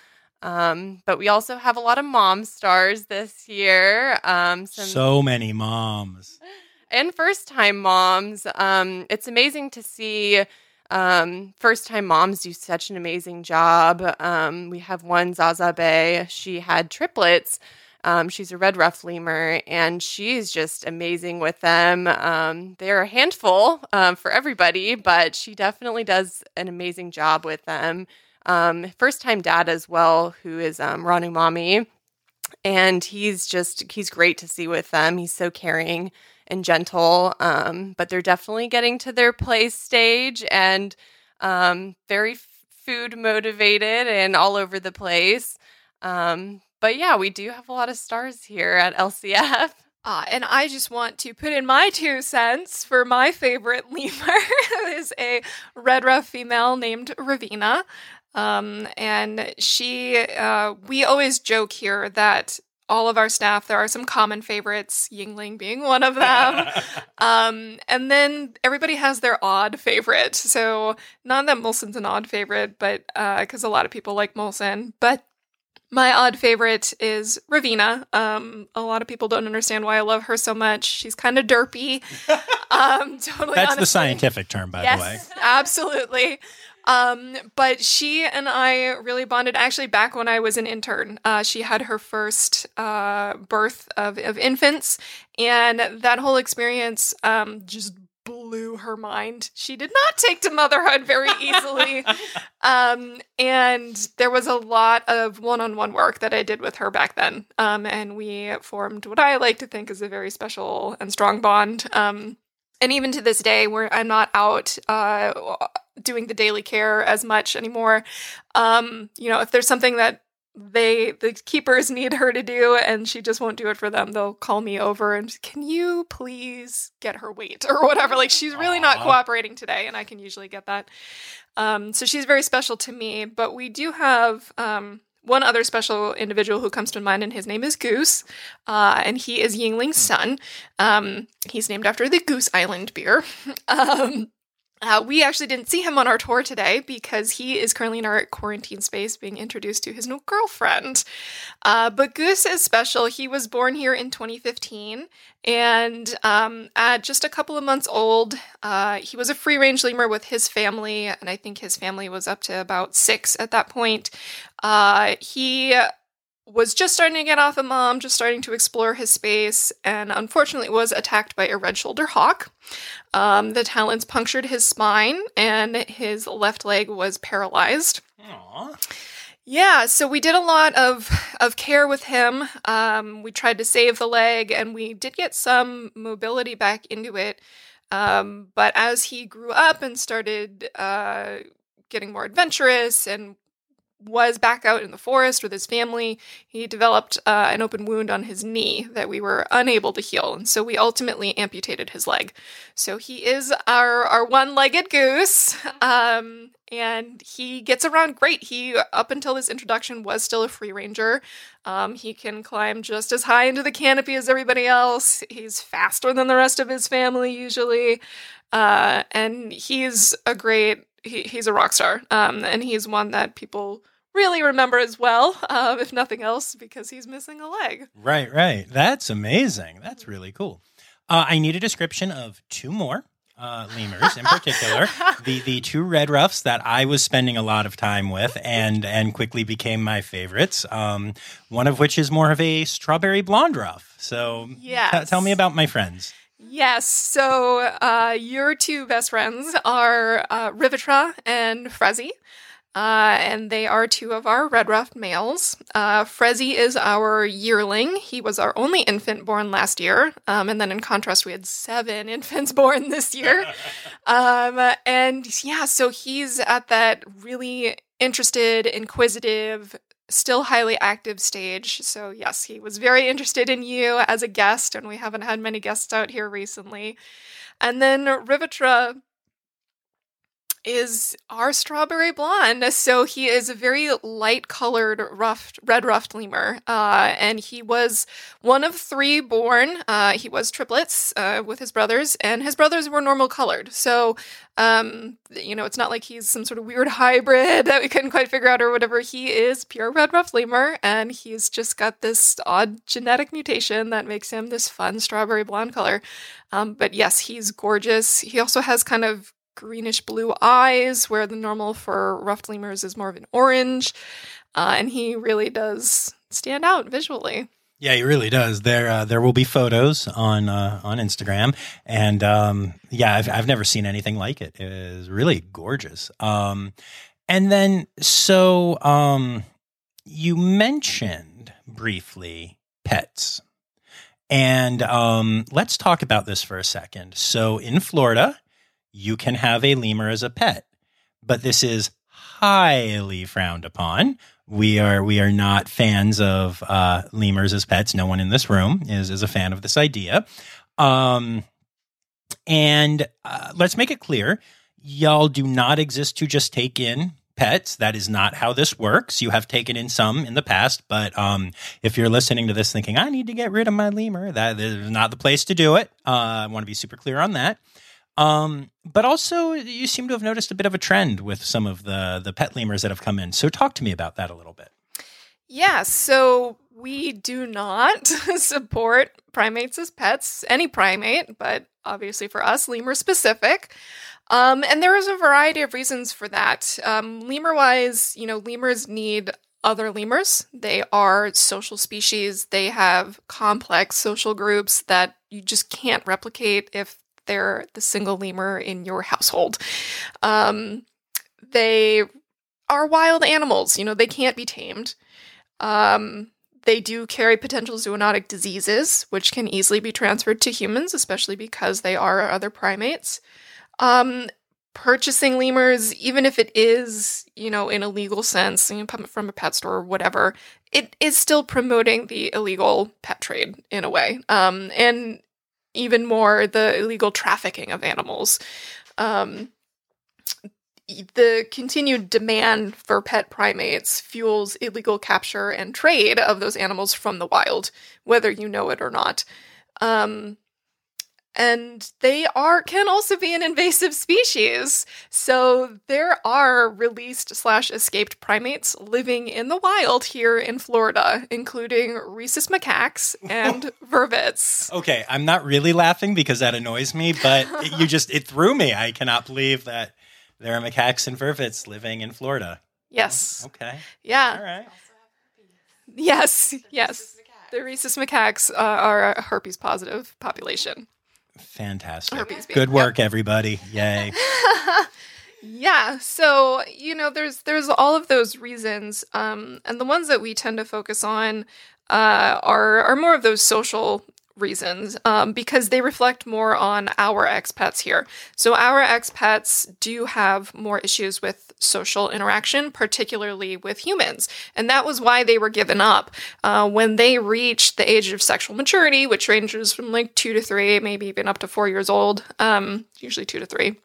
Um, but we also have a lot of mom stars this year. Um, some So many moms. and first time moms. Um, it's amazing to see um, first time moms do such an amazing job. Um, we have one, Zaza Bay. She had triplets. Um, she's a red ruff lemur, and she's just amazing with them. Um, they're a handful um, for everybody, but she definitely does an amazing job with them. Um, first time dad as well, who is um, Ranu Mommy, and he's just he's great to see with them. He's so caring and gentle. Um, but they're definitely getting to their play stage and um, very food motivated and all over the place. Um, but yeah, we do have a lot of stars here at LCF. Uh, and I just want to put in my two cents for my favorite [LAUGHS] lemur is a red ruff female named Ravina. Um, and she, uh, we always joke here that all of our staff, there are some common favorites, Yuengling being one of them. [LAUGHS] um, and then everybody has their odd favorite. So, not that Molson's an odd favorite, but because a lot of people like Molson, but my odd favorite is Ravina. Um, a lot of people don't understand why I love her so much. She's kind of derpy. [LAUGHS] Um, totally. That's the scientific term, by the way. Absolutely. Um, but she and I really bonded actually back when I was an intern. Uh, she had her first uh, birth of, of infants, and that whole experience um, just blew her mind. She did not take to motherhood very easily. [LAUGHS] um, and there was a lot of one on one work that I did with her back then. Um, and we formed what I like to think is a very special and strong bond. Um, and even to this day, where I'm not out uh, doing the daily care as much anymore, um, you know, if there's something that they the keepers [LAUGHS] need her to do and she just won't do it for them they'll call me over and can you please get her weight? [LAUGHS] or whatever. Like she's really not cooperating today and i can usually get that. Um, so she's very special to me but we do have um, one other special individual who comes to mind, and his name is Goose, uh, and he is Yuengling's son. Um, he's named after the Goose Island beer. [LAUGHS] um, uh, we actually didn't see him on our tour today because he is currently in our quarantine space being introduced to his new girlfriend. Uh, but Goose is special. He was born here in 2015, and um, at just a couple of months old, uh, he was a free range lemur with his family, and I think his family was up to about six at that point. Uh, he was just starting to get off of mom, just starting to explore his space, and unfortunately was attacked by a red shoulder hawk. Um, the talons punctured his spine, and his left leg was paralyzed. Aw. Yeah, so we did a lot of of care with him. Um, we tried to save the leg, and we did get some mobility back into it. Um, but as he grew up and started uh, getting more adventurous and was back out in the forest with his family, he developed uh, an open wound on his knee that we were unable to heal, and so we ultimately amputated his leg. So he is our our one legged goose, um, and he gets around great. He up until this introduction was still a free ranger. Um, he can climb just as high into the canopy as everybody else. He's faster than the rest of his family usually, uh, and he's a great. He, he's a rock star, um, and he's one that people really remember as well, um, if nothing else, because he's missing a leg. Right, right. That's amazing. That's really cool. Uh, I need a description of two more uh, lemurs in particular. [LAUGHS] the the two red ruffs that I was spending a lot of time with and and quickly became my favorites. Um, one of which is more of a strawberry blonde ruff. So t- tell me about my friends. Yes. So uh, your two best friends are uh, Rivitra and Frezzy. Uh, and they are two of our red ruffed males. Uh, Frezzy is our yearling. He was our only infant born last year. Um, and then in contrast, we had seven [LAUGHS] infants born this year. [LAUGHS] um, and yeah, so he's at that really interested, inquisitive, still highly active stage. So, yes, he was very interested in you as a guest, and we haven't had many guests out here recently. And then Rivitra is our strawberry blonde. So he is a very light colored ruffed red ruffed lemur, uh, and he was one of three born. Uh, he was triplets uh, with his brothers, and his brothers were normal colored. So um, you know, it's not like he's some sort of weird [LAUGHS] hybrid that we couldn't quite figure out or whatever. He is pure red ruffed lemur, and he's just got this odd genetic mutation that makes him this fun strawberry blonde color. Um, but yes, he's gorgeous. He also has kind of greenish blue eyes, where the normal for ruffed lemurs is more of an orange. Uh, and he really does stand out visually. Yeah, he really does. There, uh, there will be photos on uh, on Instagram, and um, yeah, I've I've never seen anything like it. It is really gorgeous. Um, and then, so um, you mentioned briefly pets, and um, let's talk about this for a second. So, in Florida, you can have a lemur as a pet, but this is highly frowned upon. We are we are not fans of uh, lemurs as pets. No one in this room is is a fan of this idea. Um, and uh, let's make it clear, y'all do not exist to just take in pets. That is not how this works. You have taken in some in the past, but um, if you're listening to this thinking I need to get rid of my lemur, that is not the place to do it. Uh, I want to be super clear on that. Um, but also, you seem to have noticed a bit of a trend with some of the the pet lemurs that have come in. So, talk to me about that a little bit. Yeah, so we do not [LAUGHS] support primates as pets, any primate, but obviously for us, lemur specific. Um, and there is a variety of reasons for that. Um, lemur wise, you know, lemurs need other lemurs. They are social species. They have complex social groups that you just can't replicate if they're the single lemur in your household. Um, they are wild animals. You know, they can't be tamed. Um, they do carry potential zoonotic diseases, which can easily be transferred to humans, especially because they are other primates. Um, purchasing lemurs, even if it is, you know, in a legal sense, you know, from a pet store or whatever, it is still promoting the illegal pet trade in a way. Um, and even more the illegal trafficking of animals. Um, the continued demand for pet primates fuels illegal capture and trade of those animals from the wild, whether you know it or not. Um, and they are can also be an invasive species. So there are released slash escaped primates living in the wild here in Florida, including rhesus macaques and [LAUGHS] vervets. Okay, I'm not really laughing because that annoys me, but [LAUGHS] it, you just it threw me. I cannot believe that there are macaques and vervets living in Florida. Yes. Oh, okay. Yeah. All right. Yes. Yes. The rhesus macaques uh, are a herpes positive population. Fantastic. Good work, everybody. Yay. [LAUGHS] yeah so you know there's there's all of those reasons um and the ones that we tend to focus on uh are are more of those social reasons um, because they reflect more on our expats here. So, our expats do have more issues with social interaction, particularly with humans. And that was why they were given up. Uh, when they reached the age of sexual maturity, which ranges from like two to three, maybe even up to four years old, um, usually two to three,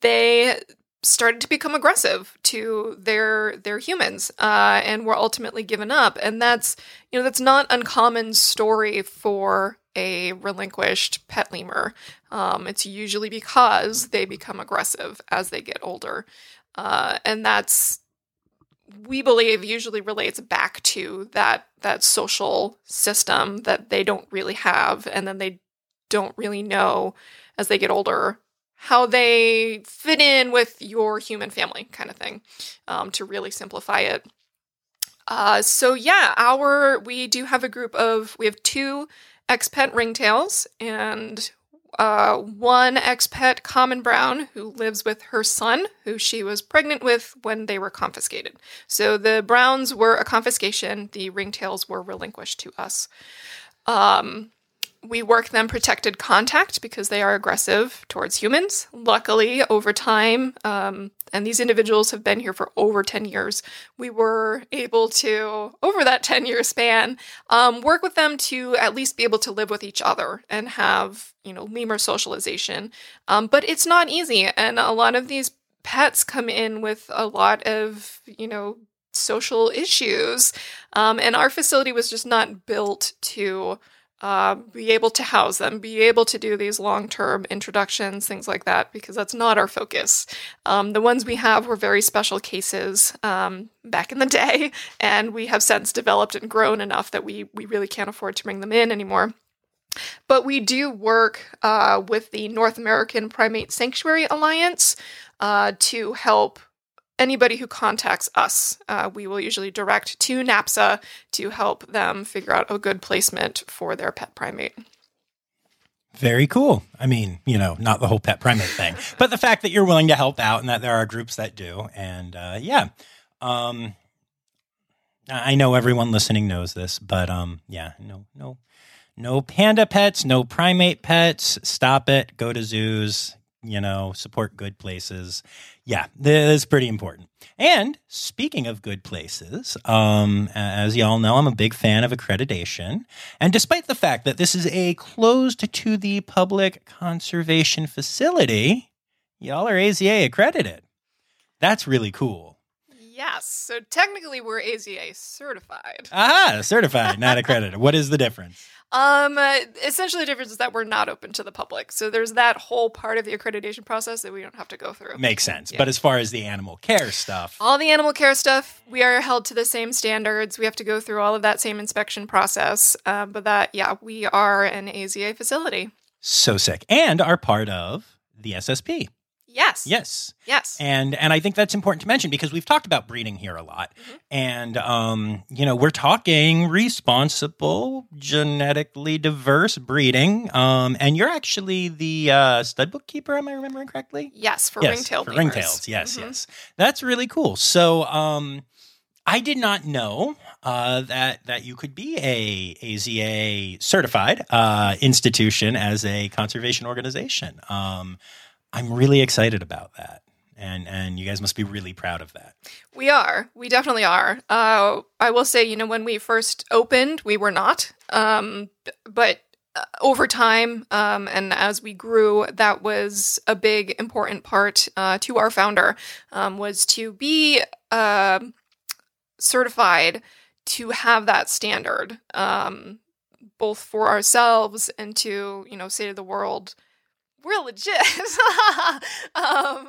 they started to become aggressive to their their humans uh, and were ultimately given up. And that's you know that's not uncommon story for a relinquished pet lemur. Um, it's usually because they become aggressive as they get older. Uh, and that's we believe usually relates back to that that social system that they don't really have and then they don't really know as they get older how they fit in with your human family kind of thing um, to really simplify it. Uh, so yeah our we do have a group of we have two ex-pet ringtails and uh, one ex-pet common brown who lives with her son who she was pregnant with when they were confiscated. So the browns were a confiscation the ringtails were relinquished to us. Um, we work them protected contact because they are aggressive towards humans. Luckily, over time, um, and these individuals have been here for over 10 years, we were able to, over that 10 year span, um, work with them to at least be able to live with each other and have, you know, lemur socialization. Um, but it's not easy. And a lot of these pets come in with a lot of, you know, social issues. Um, and our facility was just not built to uh, be able to house them, be able to do these long term introductions, things like that, because that's not our focus. Um, the ones we have were very special cases um, back in the [LAUGHS] day, and we have since developed and grown enough that we, we really can't afford to bring them in anymore. But we do work uh, with the North American Primate Sanctuary Alliance uh, to help anybody who contacts us. Uh, we will usually direct to NAPSA to help them figure out a good placement for their pet primate. Very cool. I mean, you know, not the whole pet primate thing, [LAUGHS] but the fact that you're willing to help out and that there are groups that do. And uh, yeah, um, I know everyone listening knows this, but um, yeah, no, no, no panda pets, no primate pets. Stop it. Go to zoos. You know, support good places. Yeah, this is pretty important. And speaking of good places, um, as y'all know, I'm a big fan of accreditation. And despite the fact that this is a closed to the public conservation facility, y'all are AZA accredited. That's really cool. Yes. So technically, we're AZA certified. Aha, certified, not accredited. what is the difference? Um, uh, essentially, the difference is that we're not open to the public. So there's that whole part of the accreditation process that we don't have to go through. Makes sense. Yeah. But as far as the animal care stuff, all the animal care stuff, we are held to the same standards. We have to go through all of that same inspection process. Uh, but that, yeah, we are an AZA facility. So sick. And are part of the SSP. Yes. Yes. Yes. And and I think that's important to mention because we've talked about breeding here a lot. Mm-hmm. And um, you know, we're talking responsible, genetically diverse breeding. Um, and you're actually the uh studbook keeper, am I remembering correctly? Yes, for yes, ringtail for ringtails. Yes, mm-hmm. yes. That's really cool. So um I did not know uh, that that you could be a AZA certified uh, institution as a conservation organization. Um, I'm really excited about that. And and you guys must be really proud of that. We are. We definitely are. Uh, I will say, you know, when we first opened, we were not. Um, but uh, over time um, and as we grew, that was a big important part uh, to our founder um, was to be uh, certified to have that standard, um, both for ourselves and to you know say to the world we're legit. [LAUGHS] um.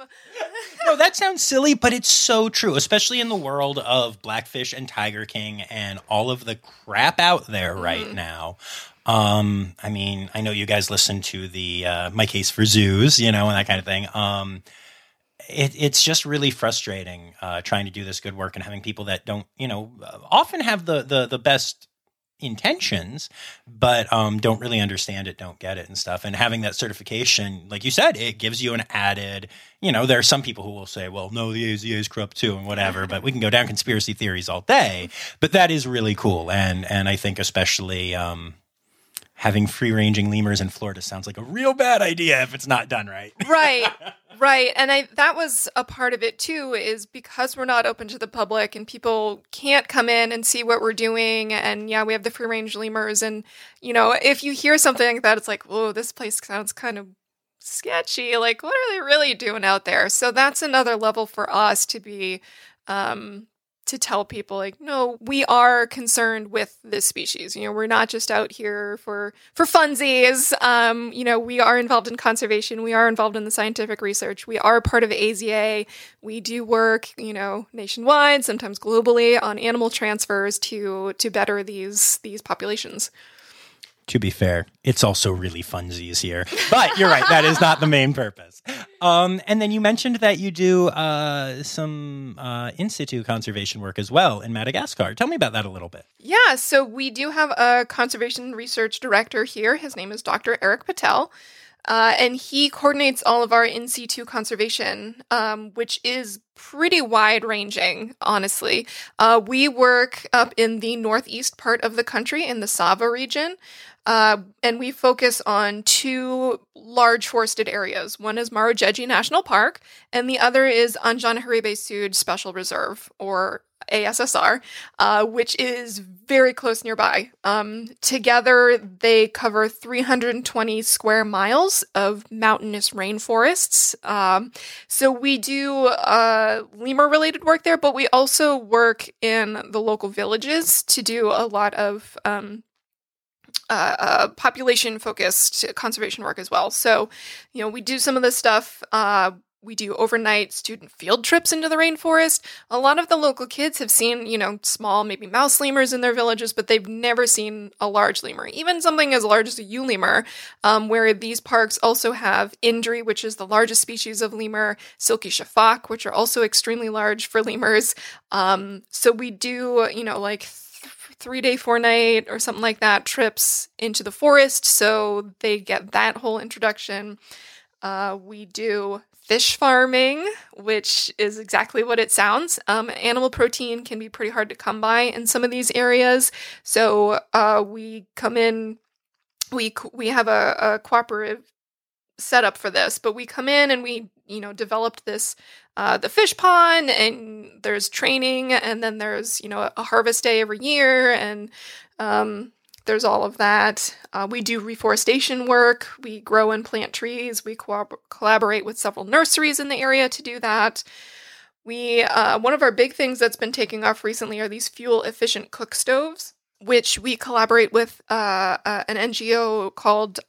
no, [LAUGHS] that sounds silly, but it's so true, especially in the world of Blackfish and Tiger King and all of the crap out there right mm-hmm. now. Um, I mean, I know you guys listen to the uh, My Case for Zoos, you know, and that kind of thing. Um, it, it's just really frustrating uh, trying to do this good work and having people that don't, you know, often have the the the best intentions, but um, don't really understand it, don't get it, and stuff. And having that certification, like you said, it gives you an added. You know, there are some people who will say, "Well, no, the AZA is corrupt too," and whatever. but we can go down conspiracy theories all day. But that is really cool, and and I think especially. Um, having free ranging lemurs in Florida sounds like a real bad idea if it's not done right. [LAUGHS] right. Right. And I that was a part of it too is because we're not open to the public and people can't come in and see what we're doing and yeah, we have the free range lemurs and you know, if you hear something like that it's like, "Oh, this place sounds kind of sketchy. Like what are they really doing out there?" So that's another level for us to be um to tell people like no we are concerned with this species. You know we're not just out here for for funsies. Um you know we are involved in conservation. We are involved in the scientific research. We are part of AZA we do work you know nationwide sometimes globally on animal transfers to to better these these populations. To be fair, it's also really funsies here. But you're right, that is not the main purpose. Um, and then you mentioned that you do uh, some uh, in situ conservation work as well in Madagascar. Tell me about that a little bit. Yeah, so we do have a conservation research director here. His name is Dr. Erik Patel. Uh, and he coordinates all of our in situ conservation, um, which is pretty wide ranging, honestly. Uh, we work up in the northeast part of the country in the Sava region. Uh, and we focus on two large forested areas. One is Marojejy National Park, and the other is Anjanaharibe Sud Special Reserve, or ASSR, uh, which is very close nearby. Um, together, they cover 320 square miles of mountainous rainforests. Um, so we do uh, lemur related work there, but we also work in the local villages to do a lot of um, uh, uh, population focused conservation work as well. So, you know, we do some of this stuff. Uh, we do overnight student field trips into the rainforest. A lot of the local kids have seen, you know, small, maybe mouse lemurs in their villages, but they've never seen a large lemur, even something as large as a ewe lemur, um, where these parks also have Indri, which is the largest species of lemur, silky sifaka, which are also extremely large for lemurs. Um, so we do, you know, like three day, four night, or something like that trips into the forest. So they get that whole introduction. Uh, we do fish farming, which is exactly what it sounds. Um, animal protein can be pretty hard to come by in some of these areas. So uh, we come in, we we have a, a cooperative setup for this, but we come in and we you know developed this uh, the fish pond and there's training and then there's you know a harvest day every year and um, there's all of that. Uh, we do reforestation work. We grow and plant trees. We co- collaborate with several nurseries in the area to do that. We uh, one of our big things that's been taking off recently are these fuel efficient cook stoves, which we collaborate with uh, uh an NGO called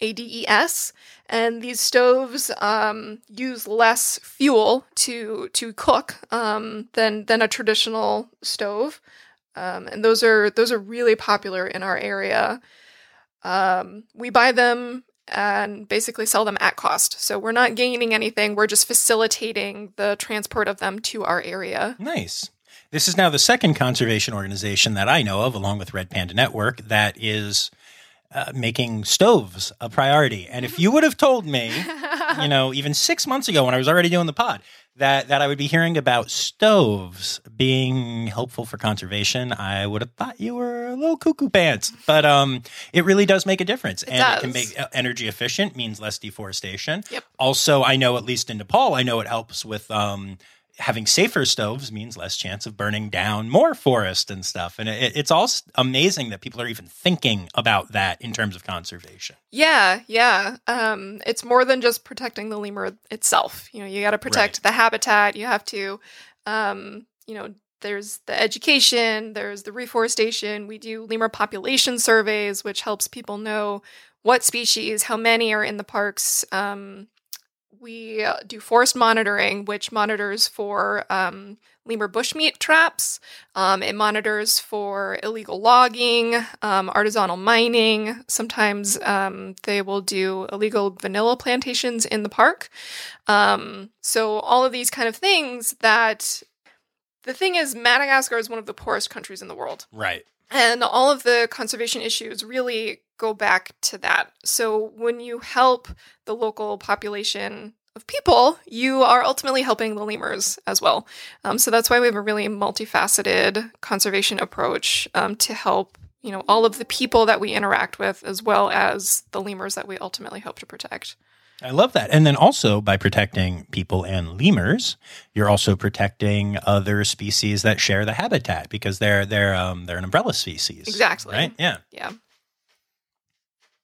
ADES, and these stoves um, use less fuel to to cook um, than than a traditional stove. Um, and those are those are really popular in our area. Um, we buy them and basically sell them at cost. So we're not gaining anything. We're just facilitating the transport of them to our area. Nice. This is now the second conservation organization that I know of, along with Red Panda Network, that is uh, making stoves a priority. And if you would have told me, [LAUGHS] you know, even six months ago when I was already doing the pod, that that I would be hearing about stoves being helpful for conservation, I would have thought you were a little cuckoo pants. But um, it really does make a difference, It and does. it can make uh, energy efficient, means less deforestation. Yep. Also, I know at least in Nepal, I know it helps with um, having safer stoves means less chance of burning down more forest and stuff. And it, it's all amazing that people are even thinking about that in terms of conservation. Yeah, yeah. Um, it's more than just protecting the lemur itself. You know, you got to protect the habitat. You have to, um, you know, there's the education, there's the reforestation. We do lemur population surveys, which helps people know what species, how many are in the parks. Um, we uh, do forest monitoring, which monitors for um, lemur bushmeat traps. Um, it monitors for illegal logging, um, artisanal mining. Sometimes um, they will do illegal vanilla plantations in the park. Um, so, all of these kind of things that the thing is, Madagascar is one of the poorest countries in the world. Right. And all of the conservation issues really go back to that. So when you help the local population of people, you are ultimately helping the lemurs as well. Um, so that's why we have a really multifaceted conservation approach um, to help you know all of the people that we interact with, as well as the lemurs that we ultimately hope to protect. I love that. And then also by protecting people and lemurs, you're also protecting other species that share the habitat because they're they're um, they're an umbrella species. Exactly. Right? Yeah. Yeah.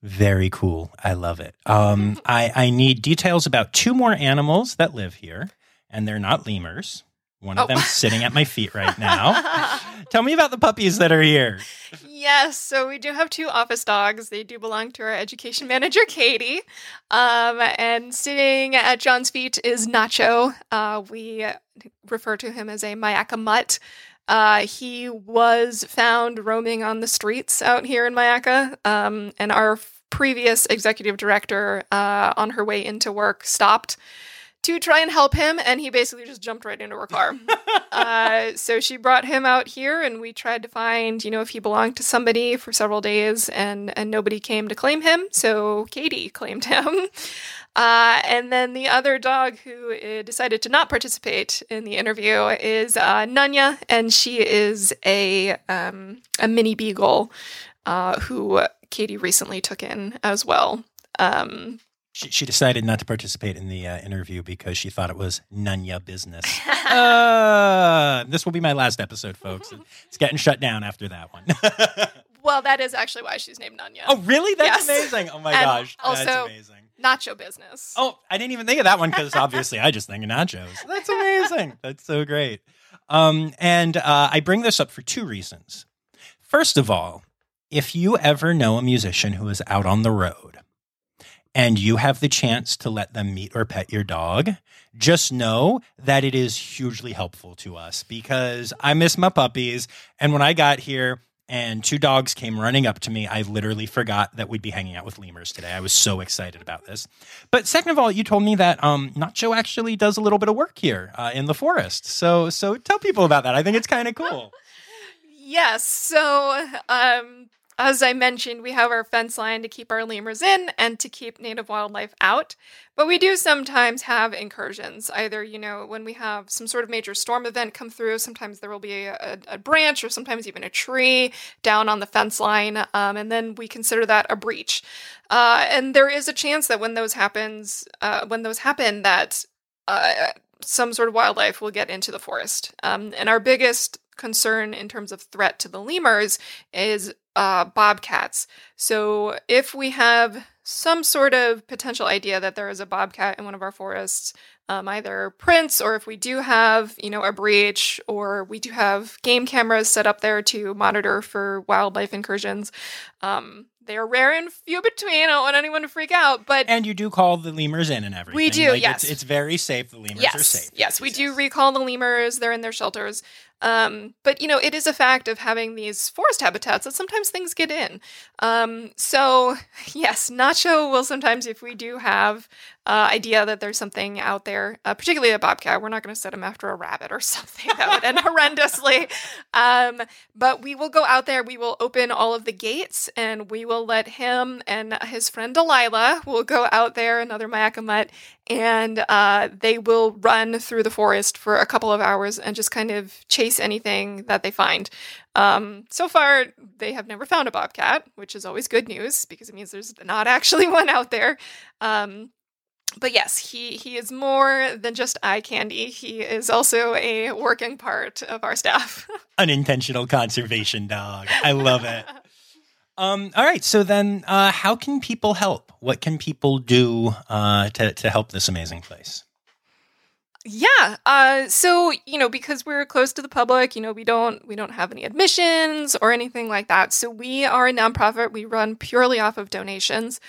Very cool. I love it. Um, I, I need details about two more animals that live here, and they're not lemurs. One of Oh. them's sitting at my feet right [LAUGHS] now. Tell me about the puppies that are here. Yes, so we do have two office dogs. They do belong to our education manager, Katie. Um, and sitting at John's feet is Nacho. Uh, we refer to him as a Myakka mutt. Uh, he was found roaming on the streets out here in Myakka, um, and our previous executive director, uh, on her way into work, stopped to try and help him, and he basically just jumped right into her car. [LAUGHS] uh, so she brought him out here, and we tried to find, you know, if he belonged to somebody for several days, and and nobody came to claim him. So Katie claimed him. Uh, and then the other dog who uh, decided to not participate in the interview is uh, Nanya, and she is a um, a mini beagle uh, who Katie recently took in as well. Um, She, she decided not to participate in the uh, interview because she thought it was Nanya business. [LAUGHS] uh, this will be my last episode, folks. [LAUGHS] It's getting shut down after that one. [LAUGHS] well, that is actually why she's named Nanya. oh, really? That's Yes. amazing. Oh my And gosh, also- that's amazing. Nacho business. Oh, I didn't even think of that one because obviously I just think of nachos. That's amazing. [LAUGHS] That's so great. Um, and uh, I bring this up for two reasons. First of all, if you ever know a musician who is out on the road and you have the chance to let them meet or pet your dog, just know that it is hugely helpful to us because I miss my puppies. And when I got here, and two dogs came running up to me. I literally forgot that we'd be hanging out with lemurs today. I was so excited about this. But second of all, you told me that um, Nacho actually does a little bit of work here uh, in the forest. So so tell people about that. I think it's kind of cool. [LAUGHS] Yes. So, um, as I mentioned, we have our fence line to keep our lemurs in and to keep native wildlife out. But we do sometimes have incursions. Either, you know, when we have some sort of major storm event come through, sometimes there will be a, a branch or sometimes even a tree down on the fence line, um, and then we consider that a breach. Uh, and there is a chance that when those happens, uh, when those happen, that uh, some sort of wildlife will get into the forest. Um, and our biggest concern in terms of threat to the lemurs is uh, bobcats. So if we have some sort of potential idea that there is a bobcat in one of our forests, um, either prints or if we do have, you know, a breach or we do have game cameras set up there to monitor for wildlife incursions. Um, they are rare and few between. I don't want anyone to freak out, but And you do call the lemurs in and everything. We do, Like, yes. It's, it's very safe. The lemurs yes, are safe. Yes, we do recall the lemurs. They're in their shelters. Um, but you know, it is a fact of having these forest habitats that sometimes things get in. Um, so [LAUGHS] yes, Nacho will sometimes, if we do have uh, idea that there's something out there, uh, particularly a bobcat, we're not going to set him after a rabbit or [LAUGHS] something that would end [LAUGHS] horrendously. Um, but we will go out there. We will open all of the gates, and we will let him and his friend Delilah will go out there, another Myakka mutt, and uh, they will run through the forest for a couple of hours and just kind of chase anything that they find. Um, so far, they have never found a bobcat, which is always good news because it means there's not actually [LAUGHS] one out there. Um, but yes, he he is more than just eye candy. He is also a working part of our staff. [LAUGHS] Unintentional conservation dog. I love it. Um, all right. So then, uh, how can people help? What can people do uh, to, to help this amazing place? Yeah. Uh, so you know, because we're close to the public, you know, we don't we don't have any admissions or anything like that. So we are a nonprofit. We run purely off of donations,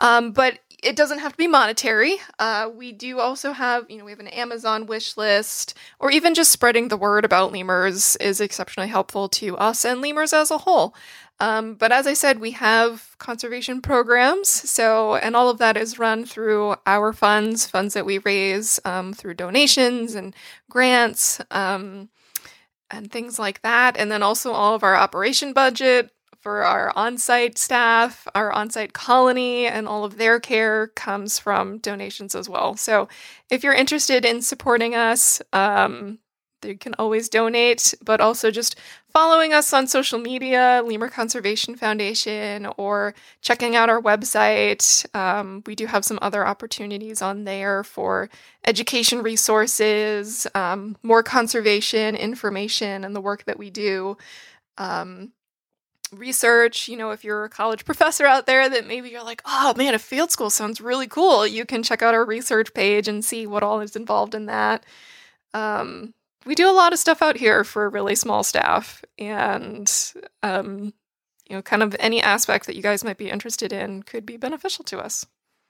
um, but it doesn't have to be monetary. Uh, we do also have, you know, we have an Amazon wish list, or even just spreading the word about lemurs is exceptionally helpful to us and lemurs as a whole. Um, but as I said, we have conservation programs. So, and all of that is run through our funds, funds that we raise um, through donations and grants um, and things like that. And then also all of our operation budget for our on site staff, our on site colony, and all of their care comes from donations as well. So, if you're interested in supporting us, um, you can always donate, but also just following us on social media, Lemur Conservation Foundation, or checking out our website. Um, we do have some other opportunities on there for education resources, um, more conservation information, and the work that we do. Um, research, you know, if you're a college [LAUGHS] professor out there that maybe you're like, oh man, a field school sounds really cool, you can check out our research page and see what all is involved in that. Um, we do a lot of stuff out here for a really small staff and um, you know kind of any aspect that you guys might be interested in could be beneficial to us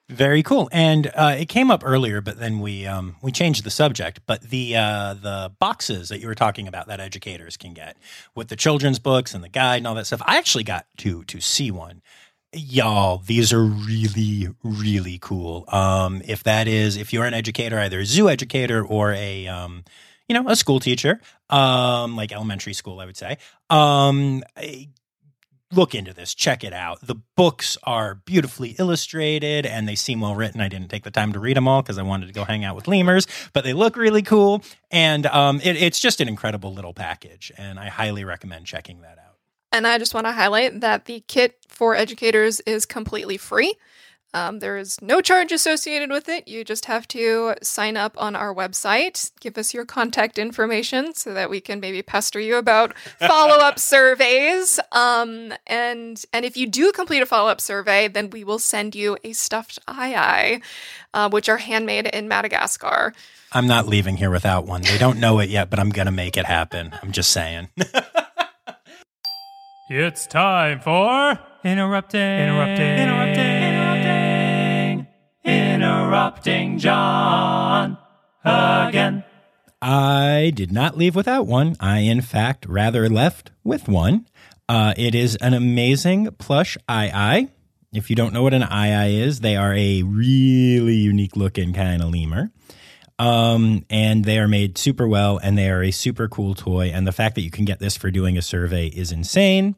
Very cool. And uh, it came up earlier, but then we um, we changed the subject. But the uh, the boxes that you were talking about that educators can get with the children's books and the guide and all that stuff. I actually got to to see one. Y'all, these are really, really cool. Um, if that is, if you're an educator, either a zoo educator or a, um, you know, a school teacher, um, like elementary school, I would say, um, look into this, check it out. The books are beautifully illustrated and they seem well written. I didn't take the time to read them all because I wanted to go hang out with lemurs, but they look really cool. And um, it, it's just an incredible little package. And I highly recommend checking that out. And I just want to highlight that the kit for educators is completely free. Um, there is no charge associated with it. You just have to sign up on our website, give us your contact information so that we can maybe pester you about [LAUGHS] follow up surveys. Um, and and if you do complete a follow up survey, then we will send you a stuffed eye uh, which are handmade in Madagascar. I'm not leaving here without one. They don't know it yet, but I'm gonna make it happen. I'm just saying. [LAUGHS] It's time for interrupting, interrupting, interrupting, interrupting, interrupting John again. I did not leave without one. I, in fact, rather left with one. Uh, it is an amazing plush aye-aye. If you don't know what an eye is, they are a really unique looking kind of lemur. Um, and they are made super well and they are a super cool toy. And the fact that you can get this for doing a survey is insane.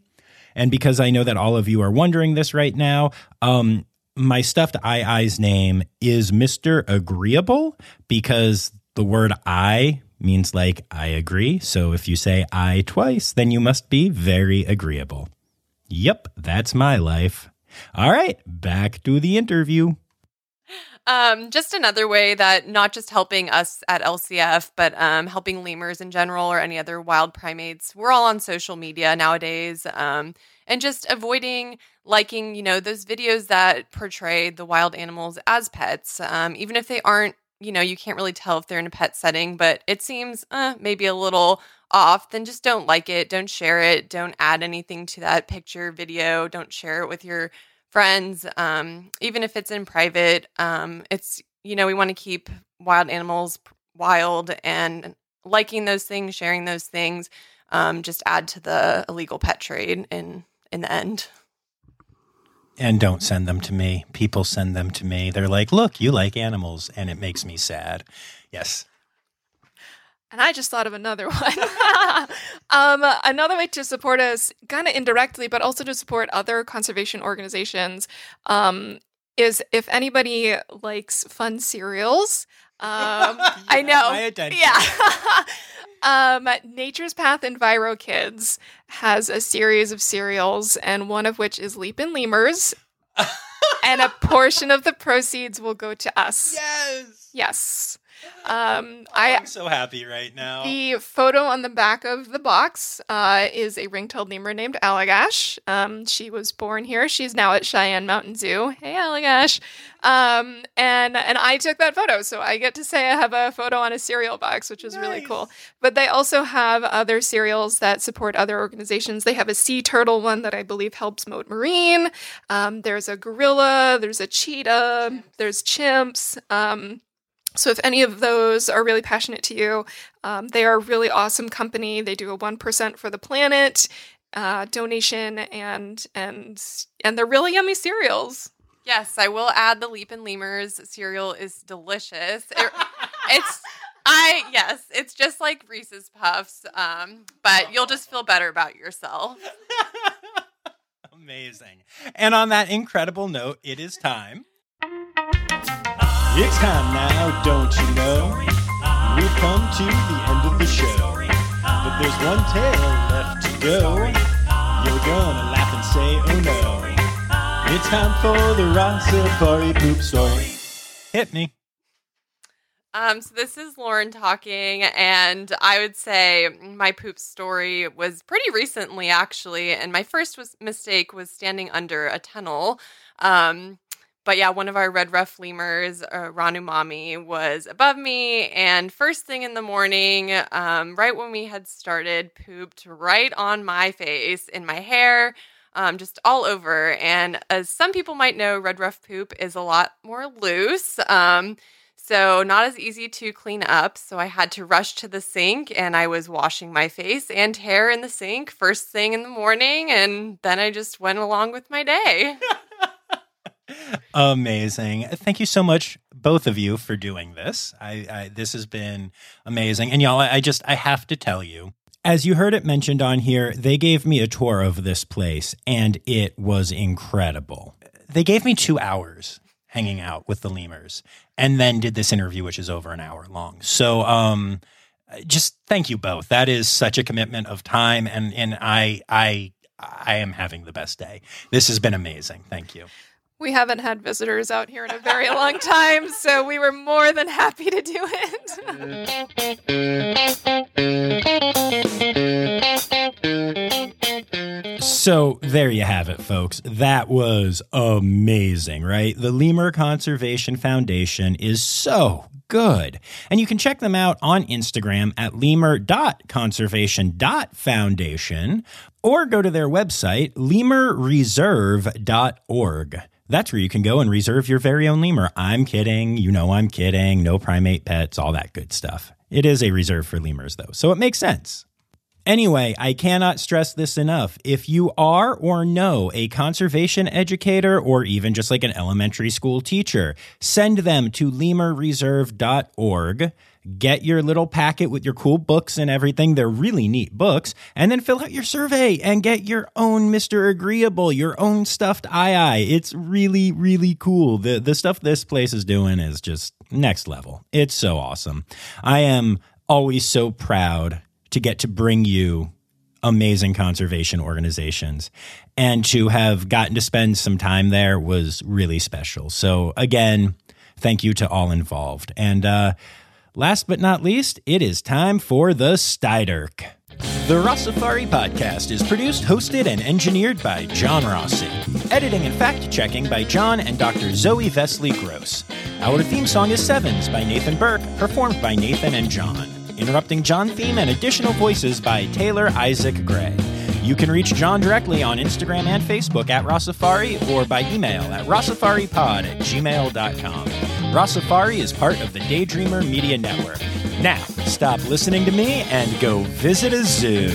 And because I know that all of you are wondering this right now, um, my stuffed aye-aye's name is Mr. Agreeable because the word I means like I agree. So if you say I twice, then you must be very agreeable. Yep, that's my life. All right, back to the interview. Um, just another way that not just helping us at LCF, but um, helping lemurs in general or any other wild primates. We're all on social media nowadays, um, and just avoiding liking, you know, those videos that portray the wild animals as pets, um, even if they aren't. You know, you can't really tell if they're in a pet setting, but it seems uh, maybe a little off. Then just don't like it, don't share it, don't add anything to that picture, video, don't share it with your friends, um, even if it's in private. Um, it's, you know, we want to keep wild animals wild and liking those things, sharing those things, um, just add to the illegal pet trade in in the end. And don't send them to me. People send them to me. They're like, look, you like animals. And it makes me sad. Yes. And I just thought of another [LAUGHS] one. [LAUGHS] um, another way to support us, kind of indirectly, but also to support other conservation organizations, um, is if anybody likes fun cereals. Um, [LAUGHS] I know. Yeah. Um, Nature's Path EnviroKidz has a series of cereals, and one of which is Leapin' Lemurs. [LAUGHS] and a portion of the proceeds will go to us. Yes. Yes. Um, I, am so happy right now. The photo on the back of the box uh, is a ring-tailed lemur named Allagash. Um, she was born here. She's now at Cheyenne Mountain Zoo. Hey, Allagash. Um, and and I took that photo, so I get to say I have a photo on a cereal box, which is nice. really cool. But they also have other cereals that support other organizations. They have a sea turtle one that I believe helps Mote Marine. Um, there's a gorilla. There's a cheetah. There's chimps. So if any of those are really passionate to you, um, they are a really awesome company. They do a one percent for the planet uh, donation, and and and they're really yummy cereals. Yes, I will add the Leapin' Lemurs cereal is delicious. It, [LAUGHS] it's I yes, it's just like Reese's Puffs, um, but you'll just feel better about yourself. [LAUGHS] Amazing. And on that incredible note, it is time it's time now, don't you know? We've come to the end of the show. But there's one tale left to go. You're gonna laugh and say, oh no. It's time for the Rossafari poop story. Hit me. Um, so this is Lauren talking, and I would say my poop story was pretty recently, actually. And my first was mistake was standing under a tunnel. Um, but yeah, one of our red ruff lemurs, uh, Ranumami, was above me. And first thing in the morning, um, right when we had started, pooped right on my face, in my hair, um, just all over. And as some people might know, red ruff poop is a lot more loose. Um, so, not as easy to clean up. So, I had to rush to the sink and I was washing my face and hair in the sink first thing in the morning. And then I just went along with my day. [LAUGHS] amazing. Thank you so much, both of you, for doing this. I, I this has been amazing, and y'all, I just I have to tell you. As you heard it mentioned on here, they gave me a tour of this place and it was incredible. They gave me two hours hanging out with the lemurs and then did this interview, which is over an hour long. So, um, just thank you both. That is such a commitment of time. And, and I, I I am having the best day. This has been amazing. Thank you. We haven't had visitors out here in a very long time, so we were more than happy to do it. so there you have it, folks. That was amazing, right? The Lemur Conservation Foundation is so good. And you can check them out on Instagram at lemur.conservation.foundation or go to their website, lemurreserve.org. That's where you can go and reserve your very own lemur. I'm kidding. You know I'm kidding. No primate pets, all that good stuff. It is a reserve for lemurs, though, so it makes sense. Anyway, I cannot stress this enough. If you are or know a conservation educator or even just like an elementary school teacher, send them to lemurreserve.org. Get your little packet with your cool books and everything. They're really neat books. And then fill out your survey and get your own Mr. Agreeable, your own stuffed aye It's really, really cool. The, the stuff this place is doing is just next level. It's so awesome. I am always so proud to get to bring you amazing conservation organizations. And to have gotten to spend some time there was really special. So, again, thank you to all involved. And uh, last but not least, it is time for the Styderk. The Rossafari podcast is produced, hosted, and engineered by John Rossi. Editing and fact checking by John and Dr. Zoe Vesley Gross. Our theme song is Sevens by Nathan Burke, performed by Nathan and John. Interrupting John theme and additional voices by Taylor Isaac Gray. You can reach John directly on Instagram and Facebook at Rossafari or by email at rossafaripod at gmail.com. Rossafari is part of the Daydreamer Media Network. Now, stop listening to me and go visit a zoo.